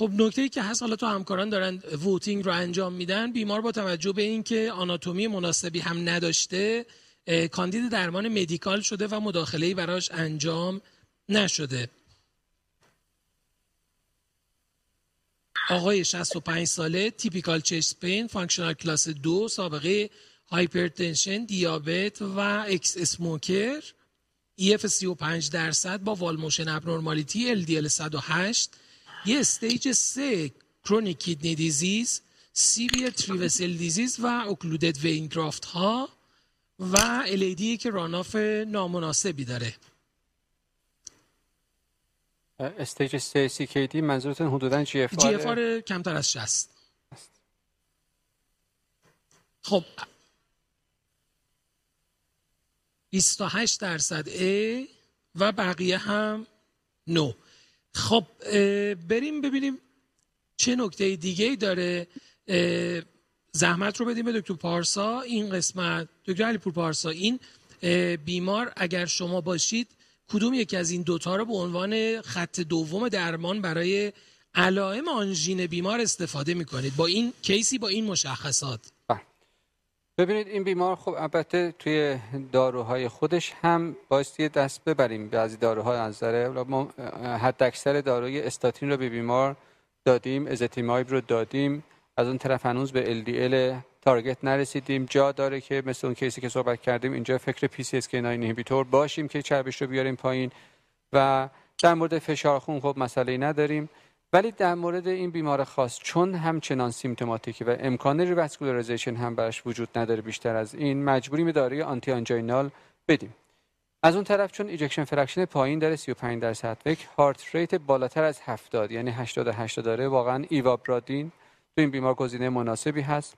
S1: خب نکته ای که هست حالا تو همکاران دارن voting رو انجام میدن بیمار با توجه به اینکه آناتومی مناسبی هم نداشته کاندید درمان medical شده و مداخله براش انجام نشده. آقای 65 ساله typical chest pain functional class دو سابقه hypertension دیابت و ex-smoker. EF 35 درصد با wall motion abnormality LDL 108 یه stage سه chronic kidney disease severe three-vessel disease و occluded vein graft ها و LAD ی که runoff نامناسبی داره.
S3: stage 3 CKD منظورتون حدودا
S1: GF GF کمتر از 60 خب. 28 درصد A و بقیه هم نو خب بریم ببینیم چه نکته دیگه ای داره زحمت رو بدیم به دکتر پارسا. این قسمت دکتر علیپور پارسا این بیمار اگر شما باشید کدوم یکی از این دوتا رو به عنوان خط دوم درمان برای علائم آنژین بیمار استفاده می‌کنید؟ با این کیسی با این مشخصات.
S3: ببینید این بیمار خب البته توی داروهای خودش هم بایستی دست ببریم. بعضی داروها از نظر ما حد اکثر داروی استاتین رو به بیمار دادیم ازتیمایب رو دادیم. از اون طرف هنوز به LDL target نرسیدیم. جا داره که مثل اون case ی که صحبت کردیم اینجا فکر PCSK9 inhibitor باشیم که چربیش رو بیاریم پایین. و در مورد فشار خون خب مسئله نداریم. ولی در مورد این بیمار خاص چون همچنان symptomatic ی و امکان revascularization هم براش وجود نداره بیشتر از این مجبوریم داروی anti-anginal بدیم. از اون طرف چون ejection fraction پایین داره 35 درصد فکر heart rate بالاتر از 70 یعنی 88 داره واقعا ایوابرادین تو این بیمار گزینه مناسبی هست.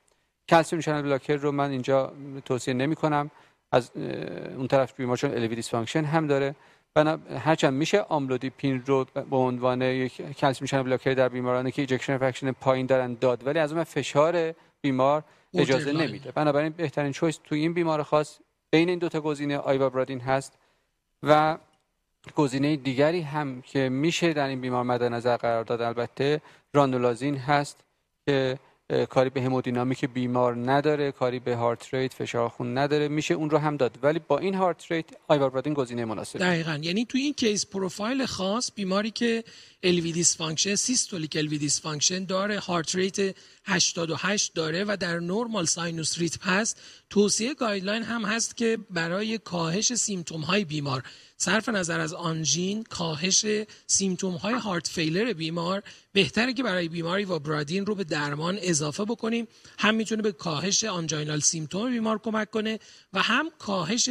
S3: calcium channel blocker رو من اینجا توصیه نمی کنم از اون طرف بیمار چون LV dysfunction هم داره. هرچند میشه آملودیپین رو به عنوان یک calcium channel blocker در بیمارانی که ejection fraction پایین دارن داد ولی از اون فشار بیمار اجازه نمیده. بنابراین بهترین choice تو این بیمار خاص بین این دوتا گزینه ایوابرادین هست و گزینه دیگری هم که میشه در این بیمار مد نظر قرار داد البته رانولازین هست که کاری به همودینامیک بیمار نداره کاری به heart rate فشار خون نداره میشه اون رو هم داد. ولی با این heart rate ایوابرادین گزینه مناسب.
S1: دقیقا. یعنی تو این case پروفایل خاص بیماری که LV dysfunction systolic LV dysfunction داره heart rate 88 داره و در normal sinus rhythm هست توصیه guideline هم هست که برای کاهش symptom های بیمار صرف نظر از آنژین کاهش symptom های heart failure بیمار بهتره که برای بیمار ایوابرادین رو به درمان اضافه بکنیم. هم می‌تونه به کاهش anginal symptom بیمار کمک کنه و هم کاهش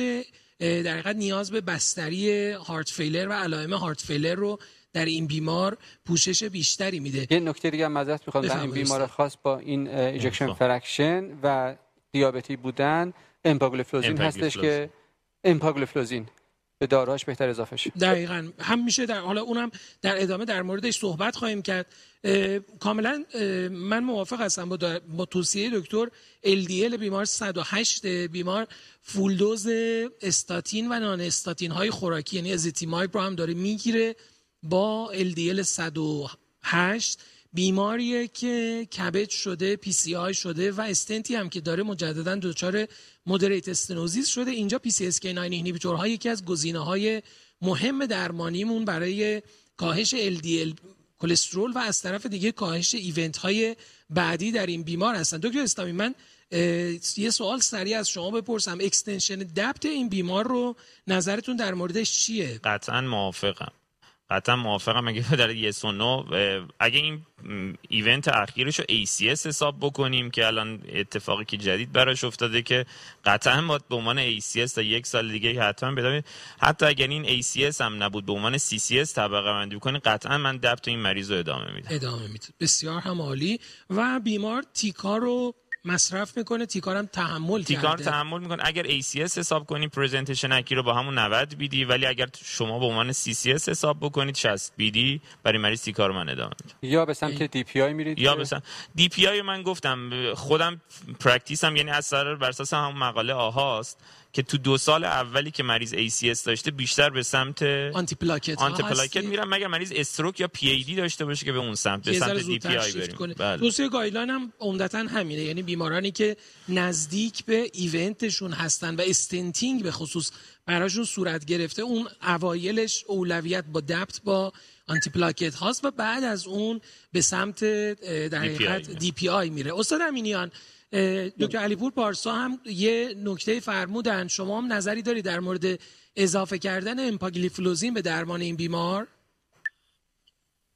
S1: در حقیقت نیاز به بستری heart failure و علائم heart failure رو در این بیمار پوشش بیشتری میده.
S3: یه نکته دیگه هم معذرت می‌خوام در این بیمار خاص با این ejection fraction و دیابتی بودن امپاگلوفلوزین هستش که امپاگلوفلوزین به داروهاش بهتر اضافه شه.
S1: دقیقا. هم میشه در حالا اونم در ادامه در موردش صحبت خواهیم کرد. کاملا من موافق هستم با, با توصیه دکتر LDL بیمار 108 بیمار full dose استاتین و non-statin های خوراکی یعنی ازیتیمایب رو هم داره می‌گیره با LDL 108 بیماریه که CABG شده PCI شده و استنتی هم که داره مجددا دچار moderate stenosis شده. اینجا پی سی اس کی 9 ها یکی از گزینه های مهم درمانیمون برای کاهش LDL cholesterol و از طرف دیگه کاهش event های بعدی در این بیمار هستن. دکتر اسلامی من یه سوال سریع از شما بپرسم. extension DAPT این بیمار رو نظرتون در موردش چیه؟
S4: قطعا موافقم. قطعا موافقم اگه در yes و no اگه این event اخیرش رو ACS حساب بکنیم که الان اتفاقی که جدید براش افتاده که قطعا باید به عنوان ACS تا یک سال دیگه حتما بدونید حتی اگر این ACS هم نبود به عنوان CCS طبقه بندی بکنیم قطعا من DAPT این مریض رو ادامه میدم.
S1: ادامه میده. بسیار هم عالی. و بیمار تیکا رو مصرف می‌کنه تیکارم تحمل
S4: تیکار
S1: کرده.
S4: تحمل می‌کنه. اگر ACS حساب کنی پرزنتیشن اکی رو با همون 90 بیدی. ولی اگر شما به عنوان CCS حساب بکنید 60 بیدی. برای مریض تیکار من ادامه
S3: یا به سمت آی میرید
S4: یا دی پی آی من گفتم. خودم پرکتیسم یعنی اثر بر اساس همون مقاله آهاست. که تو دو سال اولی که مریض ACS داشته بیشتر به سمت
S1: آنتی پلاکت
S4: آنتی پلاکت؟ میرم مگر مریض stroke یا پی ای دی داشته باشه که به اون سمت به سمت
S1: DPI
S4: بریم بله.
S1: توصیه guideline هم عمدتا همینه یعنی بیمارانی که نزدیک به event شون هستن و stenting به خصوص براشون صورت گرفته اون اوایلش اولویت با DAPT با آنتی پلاکت هاست و بعد از اون به سمت در حقیقت. DPI میره استاد امینیان دکتر علیپور پارسا هم یه نکته فرمودن. شما هم نظری داری در مورد اضافه کردن امپاگلیفلوزین به درمان این بیمار؟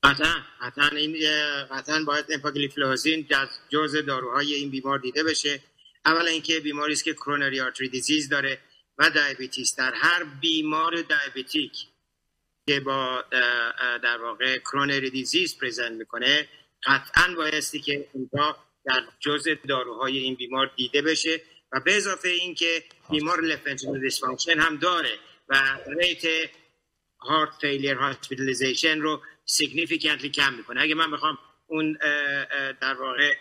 S2: قطعا قطعا این قطعا باید امپاگلیفلوزین جزء داروهای این بیمار دیده بشه. اولا اینکه بیماری است که coronary artery disease داره و diabetes در هر بیمار diabetic که با در واقع coronary disease present می‌کنه قطعا بایستی که اینجا در جزء داروهای این بیمار دیده بشه و به اضافه اینکه بیمار left ventricular dysfunction هم داره و rate heart failure hospitalization رو significantly کم می‌کنه. اگه من بخوام اون در واقع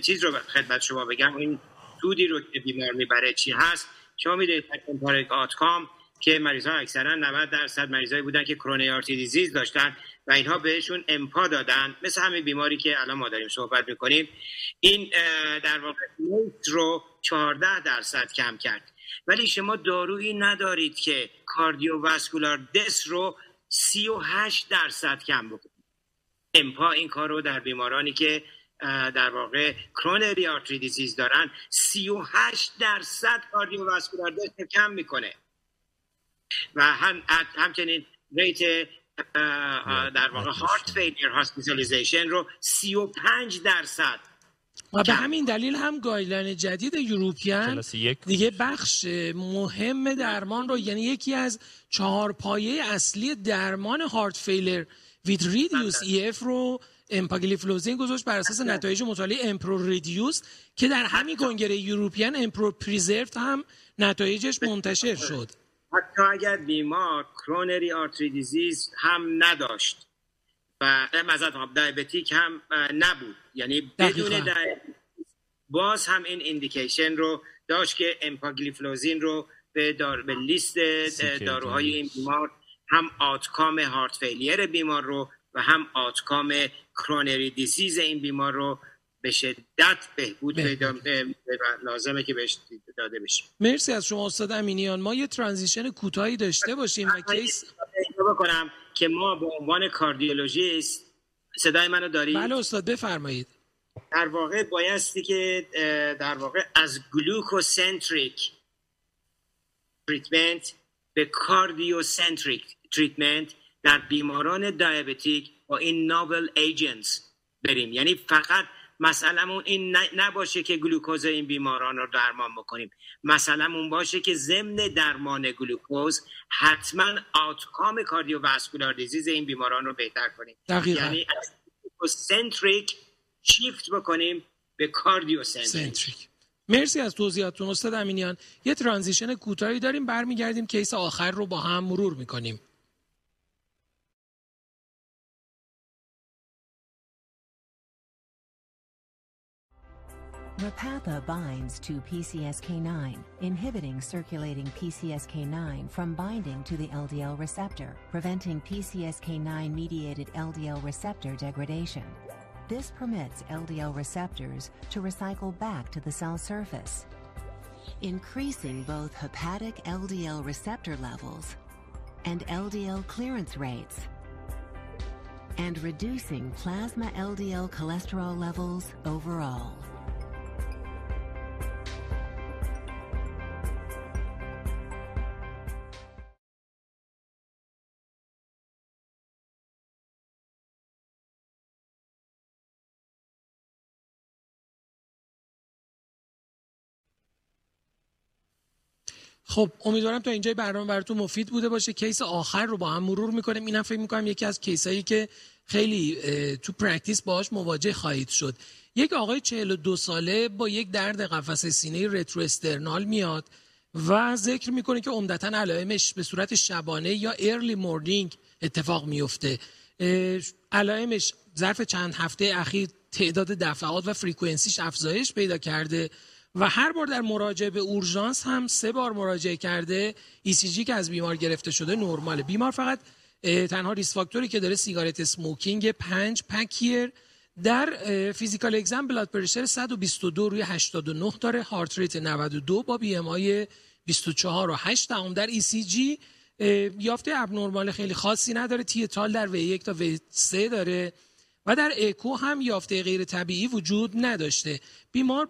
S2: چیز رو خدمت شما بگم این سودی رو که بیمار می‌بره چی هست؟ شما می‌دونید EMPA-REG OUTCOME که مریض ها اکثرا 90 درصد مریضایی بودن که coronary artery disease داشتن. و اینها بهشون امپا دادن. مثل همین بیماری که الان ما داریم صحبت می‌کنیم. این در واقع نیت رو 14 درصد کم کرد. ولی شما دارویی ندارید که کاردیوواسکولار دس رو 38 درصد کم بکنید امپا این کار رو در بیمارانی که در واقع کرونری آرتری دیزیز دارن 38 درصد کاردیوواسکولار دس کم می‌کنه. و هم همچنین ریت در واقع heart failure hospitalization رو 35 درصد.
S1: و به همین دلیل هم guideline جدید
S4: European
S1: دیگه بخش مهم درمان رو یعنی یکی از چهار پایه اصلی درمان heart failure with reduced EF رو امپاگلیفلوزین گذاشت بر اساس نتایج مطالعه EMPEROR-Reduced که در همین کنگره European EMPEROR-Preserved هم نتایجش منتشر شد.
S2: حتی اگر بیمار coronary artery disease هم نداشت و مزد diabetic هم نبود. یعنی بدون باز هم این indication رو داشت که امپاگلیفلوزین رو به, دار... به لیست داروهای این بیمار هم outcome heart failure بیمار رو و هم outcome coronary disease این بیمار رو به شدت بهبود. پیدا لازمه که بهش داده بشه.
S1: مرسی از شما استاد امینیان. ما یه transition کوتاهی داشته باشیم و
S2: case بکنم که ما به عنوان cardiologist صدای منو داری
S1: بله استاد بفرمایید.
S2: در واقع بایستی که در واقع از glucocentric treatment به cardiocentric treatment در بیماران diabetic با این novel agents بریم. یعنی فقط مسئلمون این نباشه که گلوکوز این بیماران رو درمان بکنیم. مسئلمون باشه که ضمن درمان گلوکوز حتما outcome cardiovascular disease این بیماران رو بهتر کنیم.
S1: دقیقاً.
S2: یعنی از glucocentric shift بکنیم به cardiocentric.
S1: centric. مرسی از توضیحاتتون استاد امینیان. یه transition کوتاهی داریم برمیگردیم case آخر رو با هم مرور می‌کنیم.
S6: Repatha binds to PCSK9, inhibiting circulating PCSK9 from binding to the LDL receptor, preventing PCSK9 mediated LDL receptor degradation. This permits LDL receptors to recycle back to the cell surface, increasing both hepatic LDL receptor levels and LDL clearance rates. and reducing plasma LDL cholesterol levels overall.
S1: خب امیدوارم تا اینجای برنامه براتون مفید بوده باشه. case آخر رو با هم مرور می‌کنیم. اینم فکر می‌کنم یکی از case ایی که خیلی تو practice باهاش مواجه خواهید شد. یک آقای 42 ساله با یک درد قفسه سینه retrosternal میاد و ذکر می‌کنه که عمدتا علائمش به صورت شبانه یا early morning اتفاق میفته علائمش ظرف چند هفته اخیر تعداد دفعات و frequency ش افزایش پیدا کرده. و هر بار در مراجعه به اورژانس هم سه بار مراجعه کرده. ECG که از بیمار گرفته شده نرماله. بیمار فقط تنها risk factor ی که داره cigarette smoking 5 pack-year در physical exam blood pressure 122 روی 89 داره. heart rate 92 با BMI 24 و 8 دهم در ECG یافته abnormal خیلی خاصی نداره. T tall در V1 تا V3 داره. و در اکو هم یافته غیر طبیعی وجود نداشته. بیمار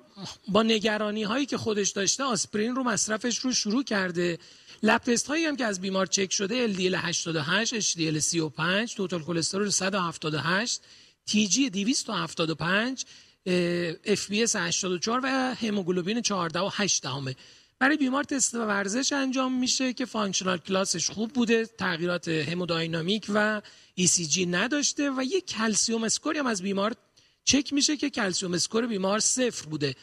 S1: با نگرانی هایی که خودش داشته آسپرین رو مصرفش رو شروع کرده. lab test هایی هم که از بیمار چک شده LDL 88 HDL 35 total cholesterol 178 TG 275 FBS 84 و هموگلوبین 14 و 8 دهمه برای بیمار تست ورزش انجام میشه که functional class ش خوب بوده تغییرات hemodynamic و ECG نداشته و یک calcium score ی هم از بیمار چک میشه که calcium score بیمار صفر بوده.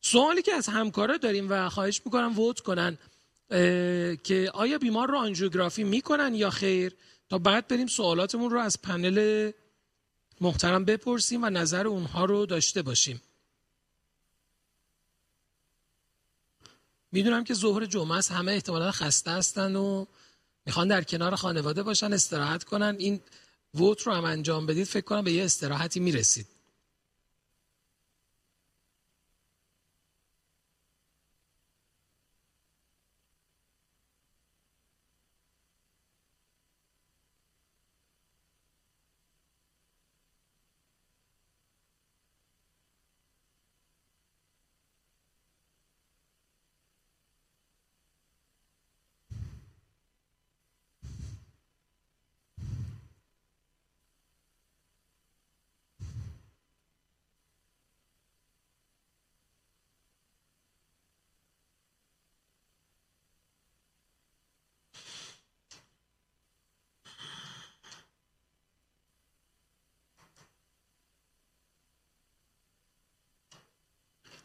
S1: سوالی که از همکارا داریم و خواهش می‌کنم vote کنن که آیا بیمار رو آنژیوگرافی می‌کنن یا خیر؟ تا بعد بریم سوالاتمون رو از پنل محترم بپرسیم و نظر اونها رو داشته باشیم. می‌دونم که ظهر جمعه است همه احتمالا خسته هستن و می‌خوان در کنار خانواده باشن استراحت کنن. این ووت رو هم انجام بدید فکر کنم به یه استراحتی می‌رسید.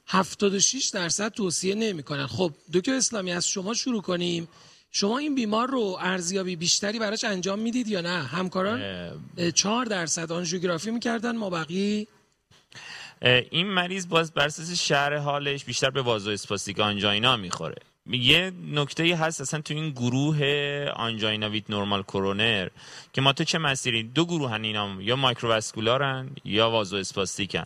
S1: هفتاد و درصد توصیه نمی‌کنن. خب دکتر اسلامی از شما شروع کنیم. شما این بیمار رو ارزیابی بیشتری براش انجام می‌دید یا نه؟ همکاران چهار درصد آنژیوگرافی می‌کردن ما بقیه؟
S4: این مریض باز بر اساس شهر حالش بیشتر به وازو اسپاستیک آنجاینا می‌خوره. یه نکته هست اصلا تو این گروه آنجاینا ویت نورمال کرونر که ما تو چه مسیری؟ دو گروه هن اینا یا مایکروواسکولارن یا وازو اسپاستیکن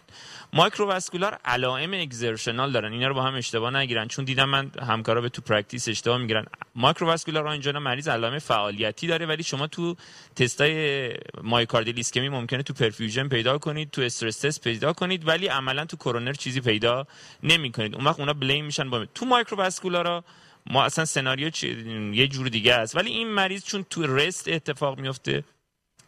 S4: microvascular علائم exertional دارن. اینا رو با هم اشتباه نگیرن. چون دیدم من همکارا به تو practice اشتباه می‌گیرن. microvascular angina مریض علائم فعالیتی داره ولی شما تو test ای myocardial ischemia ممکنه تو perfusion پیدا کنید تو stress test پیدا کنید ولی عملا تو کرونر چیزی پیدا نمی‌کنید. اون وقت اونا blame میشن با تو microvascular ا ما اصلا سناریو یه جور دیگه است. ولی این مریض چون تو rest اتفاق میفته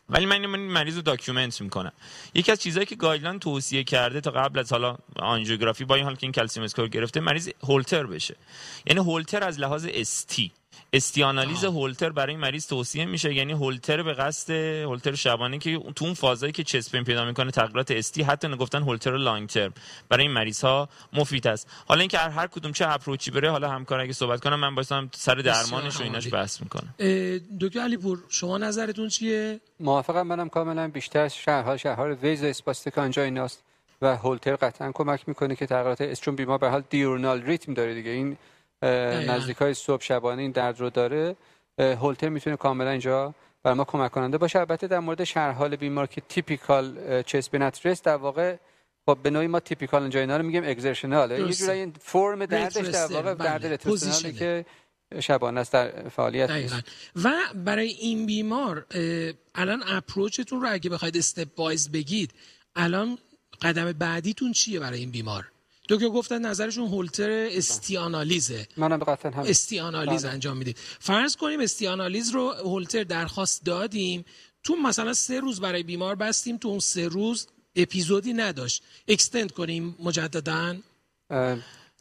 S4: ولی من این مریض رو document می‌کنم. یکی از چیزهایی که guideline توصیه کرده تا قبل از حالا آنژیوگرافی با این حال که این calcium score گرفته مریض هولتر بشه. یعنی هولتر از لحاظ ST ST analysis Holter برای مریض توصیه میشه یعنی هولتر به قصد هولتر شبانه که تو اون phase ایی که chest pain پیدا می‌کنه تغییرات ST حتی نگفتن Holter long term برای این مریض ها مفید است. حالا اینکه هر هر کدوم چه approach ی بره حالا همکار اگه صحبت کنم من بایستم سر درمانش و ایناش بحث می‌کنم
S1: دکتر علیپور شما نظرتون چیه؟
S3: موافقم منم کاملا بیشتر از شهرها شهرها ویز اسپاستیک ایناست و هولتر قطعا کمک می‌کنه که تغییرات اس چون بیمار به حال دیورنال ریتم داره دیگه. این نزدیک های صبح شبانه این درد رو داره. هولتر می‌تونه کاملا اینجا برای ما کمک کننده باشه. البته در مورد شرح حال بیمار که تیپیکال چسپینت رست در واقع خب به نوعی ما تیپیکال اینا رو میگیم اگزرشنال یه جورایی فرم دردش در واقع درد رتروستنالی که شبانه است در فعالیت
S1: دقیقا. و برای این بیمار الان اپروچتون رو اگه بخواید استپ وایز بگید الان قدم بعدیتون چیه برای این بیمار؟ دکتر گفتن نظرشون هولتر استیانالیزه.
S3: منم قطعا هم
S1: استیانالیز
S3: بله.
S1: انجام می‌دید فرض کنیم استیانالیز رو هولتر درخواست دادیم. تو مثلا سه روز برای بیمار بستیم تو اون سه روز اپیزودی نداشت. اکستند کنیم مجددا.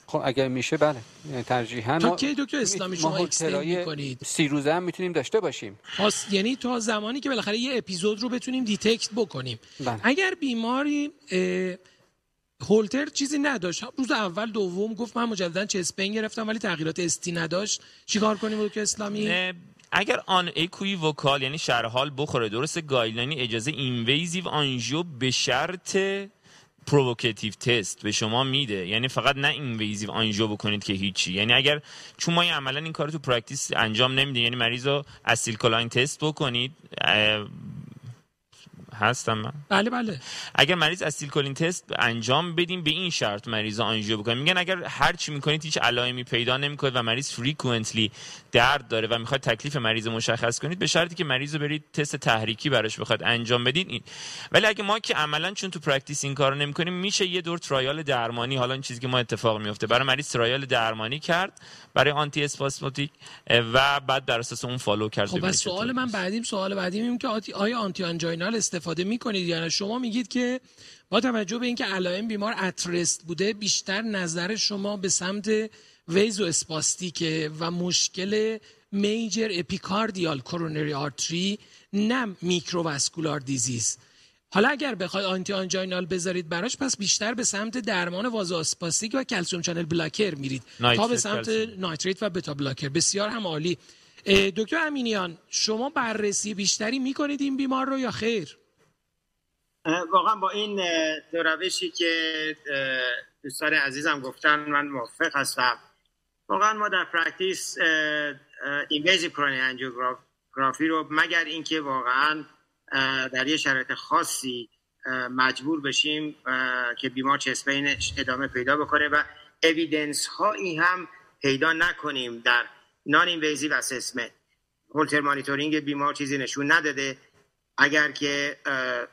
S3: خب اگر میشه بله. یعنی ترجیحاً
S1: تا
S3: ما-
S1: کی دکتر اسلامی
S3: ما
S1: شما
S3: extend
S1: می‌کنید؟
S3: سی روزه هم می‌تونیم داشته باشیم.
S1: پس یعنی تا زمانی که بالاخره یه اپیزود رو بتونیم detect بکنیم.
S3: بله.
S1: اگر بیماری هولتر چیزی نداشت. روز اول دوم گفت من مجددا chest pain گرفتم ولی تغییرات ST نداشت. چیکار کنیم دکتر اسلامی؟
S4: اه، اگر آن equivocal یعنی شرح حال بخوره درست guideline ی اجازه invasive آنژیو به شرط provocative test به شما میده. یعنی فقط نه invasive آنژیو بکنید که هیچی. یعنی اگر چون ما عملا این کار تو practice انجام نمیده یعنی مریض رو acetylcholine test بکنید هستم من.
S1: بله بله.
S4: اگر مریض acetylcholine test انجام بدیم به این شرط مریض آنژیو بکنیم. میگن اگر هر چی می‌کنید هیچ علائمی پیدا نمی‌کنه و مریض frequently درد داره و می‌خواد تکلیف مریض مشخص کنید به شرطی که مریض رو برید تست تحریکی براش بخواد انجام بدید این. ولی اگه ما که عملا چون تو practice این کارو نمی‌کنیم میشه یه دور trial درمانی حالا این چیزی که ما اتفاق میفته برای مریض trial درمانی کرد برای antispasmodic و بعد بر اساس اون follow کرد.
S1: خب سوال من. بعدیم سوال بعدیم این که آیا antianginal استفاده می‌کنید یا نه؟ شما میگید که با توجه به اینکه علائم بیمار at rest بوده بیشتر نظر شما به سمت vasospastic ه و مشکل major epicardial coronary artery نه میکروواسکولار دیزیز. حالا اگر بخواید آنتی آنژینال بذارید براش پس بیشتر به سمت درمان وازواسپاستیک و کلسیوم چنل بلاکر میرید. تا به سمت. نایتریت و بتا بلاکر. بسیار هم عالی. دکتر امینیان شما بررسی بیشتری می‌کنید این بیمار رو یا خیر؟
S2: واقعا با این دو روشی که دوستان عزیزم گفتن من موافق هستم. واقعا ما در پرکتیس invasive coronary angiography رو مگر اینکه واقعا در یه شرایط خاصی مجبور بشیم که بیمار chest pain ش ادامه پیدا بکنه و evidence هایی هم پیدا نکنیم در non-invasive assessment Holter monitoring بیمار چیزی نشون نداده. اگر که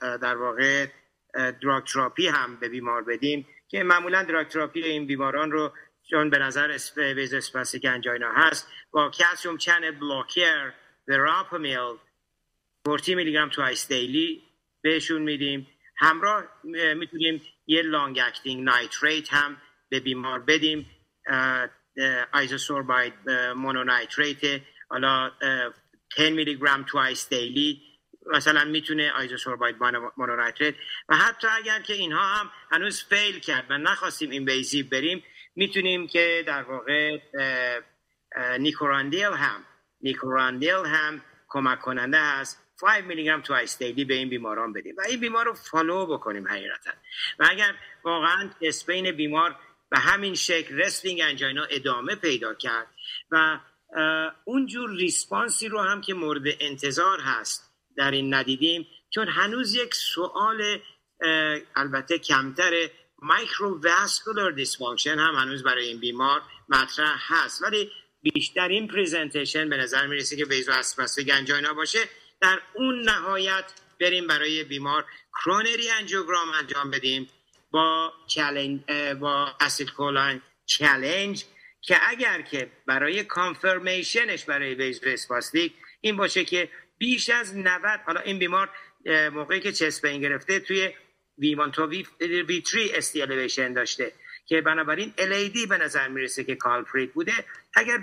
S2: در واقع drug therapy هم به بیمار بدیم که معمولا drug therapy این بیماران رو چون به نظر vasospastic angina هست با calcium channel blocker verapamil 40 میلی گرم twice daily بهشون میدیم. همراه اه، می‌تونیم یه long acting nitrate هم به بیمار بدیم. isosorbide mononitrate حالا اه، 10 میلی گرم twice daily مثلا می‌تونه isosorbide mononitrate و حتی اگر که اینها هم هنوز fail کرد و نخواستیم invasive بریم می‌تونیم که در واقع nicorandil هم nicorandil هم کمک کننده هست. 5 میلی گرم twice daily به این بیماران بدیم. و این بیمار رو follow بکنیم حقیقتا. و اگر واقعا chest pain بیمار به همین شکل resting angina ادامه پیدا کرد و اونجور response ی رو هم که مورد انتظار هست در این ندیدیم چون هنوز یک سوال البته کمتر microvascular dysfunction هم هنوز برای این بیمار مطرح هست. ولی بیشتر این presentation به نظر می‌رسه که vasospastic angina باشه. در اون نهایت بریم برای بیمار coronary angiogram انجام بدیم با challenge با acetylcholine challenge که اگر که برای confirmation ش برای vasospastic این باشه که بیش از 90 حالا این بیمار موقعی که chest pain گرفته توی V1 to V, V3 ST داشته که بنابراین LAD به نظر می‌رسه که culprit بوده. اگر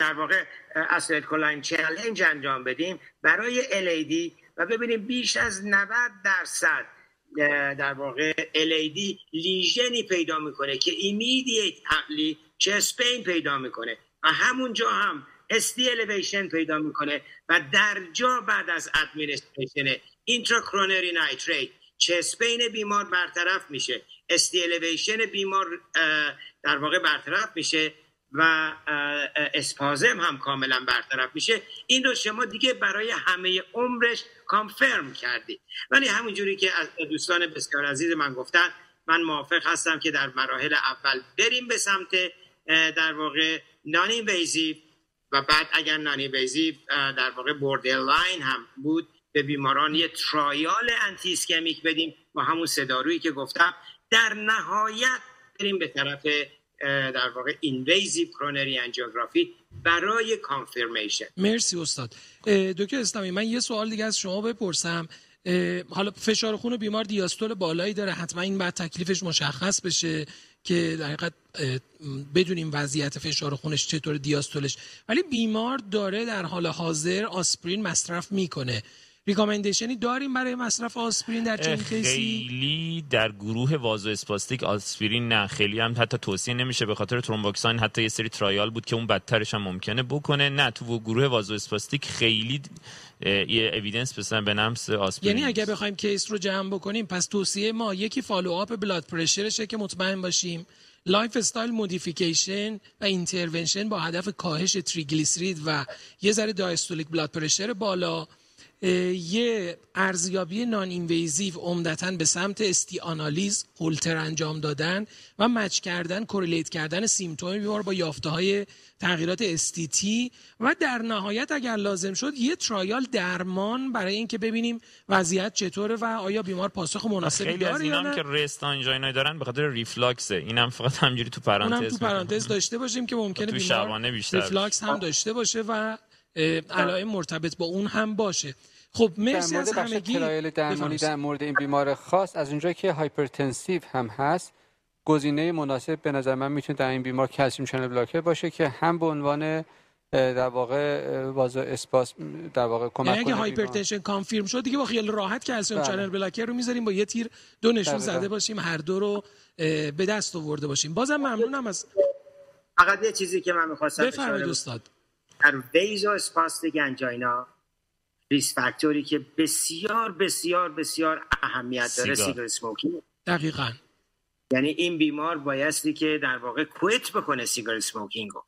S2: در واقع acetylcholine challenge انجام بدیم برای LAD و ببینیم بیش از 90 درصد در واقع LAD lesion ی پیدا می‌کنه که immediately chest pain پیدا می‌کنه. و همونجا هم ST elevation پیدا می‌کنه و در جا بعد از administration intracoronary nitrate chest pain بیمار برطرف میشه. ST elevation بیمار در واقع برطرف میشه و spasm هم کاملا برطرف میشه. این رو شما دیگه برای همه عمرش confirm کردی ولی همونجوری که از دوستان بسیار عزیز من گفتن من موافق هستم که در مراحل اول بریم به سمت در واقع non-invasive و بعد اگر non-invasive در واقع لاین هم بود به بیماران یه trial anti-ischemic بدیم. با همون سه دارویی که گفتم در نهایت بریم به طرف در واقع invasive coronary angiography برای confirmation
S1: مرسی استاد. دکتر اسلامی من یه سوال دیگه از شما بپرسم. حالا فشار خون بیمار دیاستول بالایی داره حتما این بعد تکلیفش مشخص بشه. که در حقیقت بدونیم وضعیت فشار خونش چطور دیاستولش. ولی بیمار داره در حال حاضر آسپرین مصرف می‌کنه. recommendation ی داریم برای مصرف آسپرین در چنین case ی؟
S4: خیلی در گروه vasospastic آسپرین نه. خیلی هم حتی توصیه نمیشه به خاطر thromboxane حتی یه سری trial بود که اون بدترش هم ممکنه بکنه. نه تو گروه vasospastic خیلی یه evidence based به نفع آسپرین.
S1: یعنی اگه بخوایم case رو جمع بکنیم پس توصیه ما یکی follow up blood pressure شه که مطمئن باشیم. lifestyle modification و intervention با هدف کاهش تریگلیسرید و یه ذره diastolic blood pressure بالا. یه ارزیابی noninvasive عمدتا به سمت ST analysis هولتر انجام دادن و match کردن correlate کردن symptom بیمار با یافته های تغییرات ST-T و در نهایت اگر لازم شد یه trial درمان برای اینکه ببینیم وضعیت چطوره و آیا بیمار پاسخ مناسبی
S4: داره
S1: از
S4: اینام که rest angina دارن به خاطر ریفلاکسه. اینم فقط همجوری تو پرانتز اونم
S1: تو پرانتز داشته باشیم که ممکنه بیمار ریفلاکس هم داشته باشه و علائم مرتبط با اون هم باشه. خب مرسی از همگی.
S3: درمانی در مورد این بیمار خاص از اونجا که hypertensive هم هست گزینه مناسب به نظر من می‌تونه در این بیمار calcium channel blocker باشه که هم به عنوان در واقع vasospasm در واقع کمک
S1: یعنی اگه hypertension confirm شد دیگه با خیال راحت calcium channel blocker رو می‌ذاریم با یه تیر دو نشون زده باشیم هر دو رو به دست آورده باشیم. بازم ممنونم از
S2: فقط یه چیزی که من می‌خواستم
S1: بفرمایید استاد.
S2: در vasospastic angina risk factor ی که بسیار بسیار بسیار اهمیت داره سیگار. smoking
S1: دقیقا.
S2: یعنی این بیمار بایستی که در واقع quit بکنه cigarette smoking رو.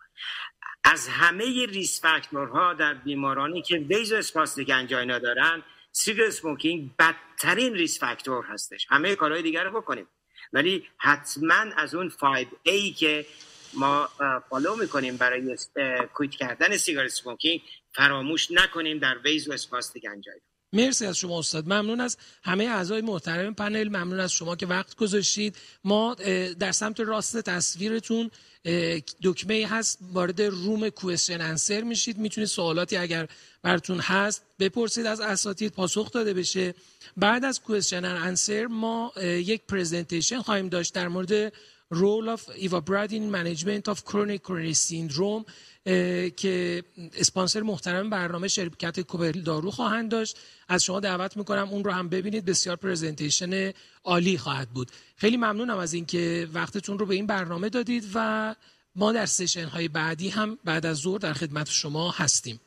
S2: از همه risk factor ها در بیمارانی که vasospastic angina دارن cigarette smoking بدترین risk factor هستش. همه کارهای دیگر رو بکنیم. ولی حتما از اون 5A که ما follow می‌کنیم برای quit کردن cigarette smoking فراموش نکنیم در vasospastic angina
S1: مرسی از شما استاد. ممنون از همه اعضای محترم پنل. ممنون از شما که وقت گذاشتید. ما در سمت راست تصویرتون دکمه هست. وارد room question answer میشید. می‌تونید سوالاتی اگر براتون هست بپرسید. از اساتید پاسخ داده بشه. بعد از question answer ما یک presentation خواهیم داشت در مورد role of ivabradine management of chronic coronary syndrome که اسپانسر محترم برنامه شرکت کوبل دارو خواهند داشت. از شما دعوت می‌کنم اون رو هم ببینید. بسیار presentation عالی خواهد بود. خیلی ممنونم از اینکه وقتتون رو به این برنامه دادید و ما در سشن های بعدی هم بعد از ظهر در خدمت شما هستیم.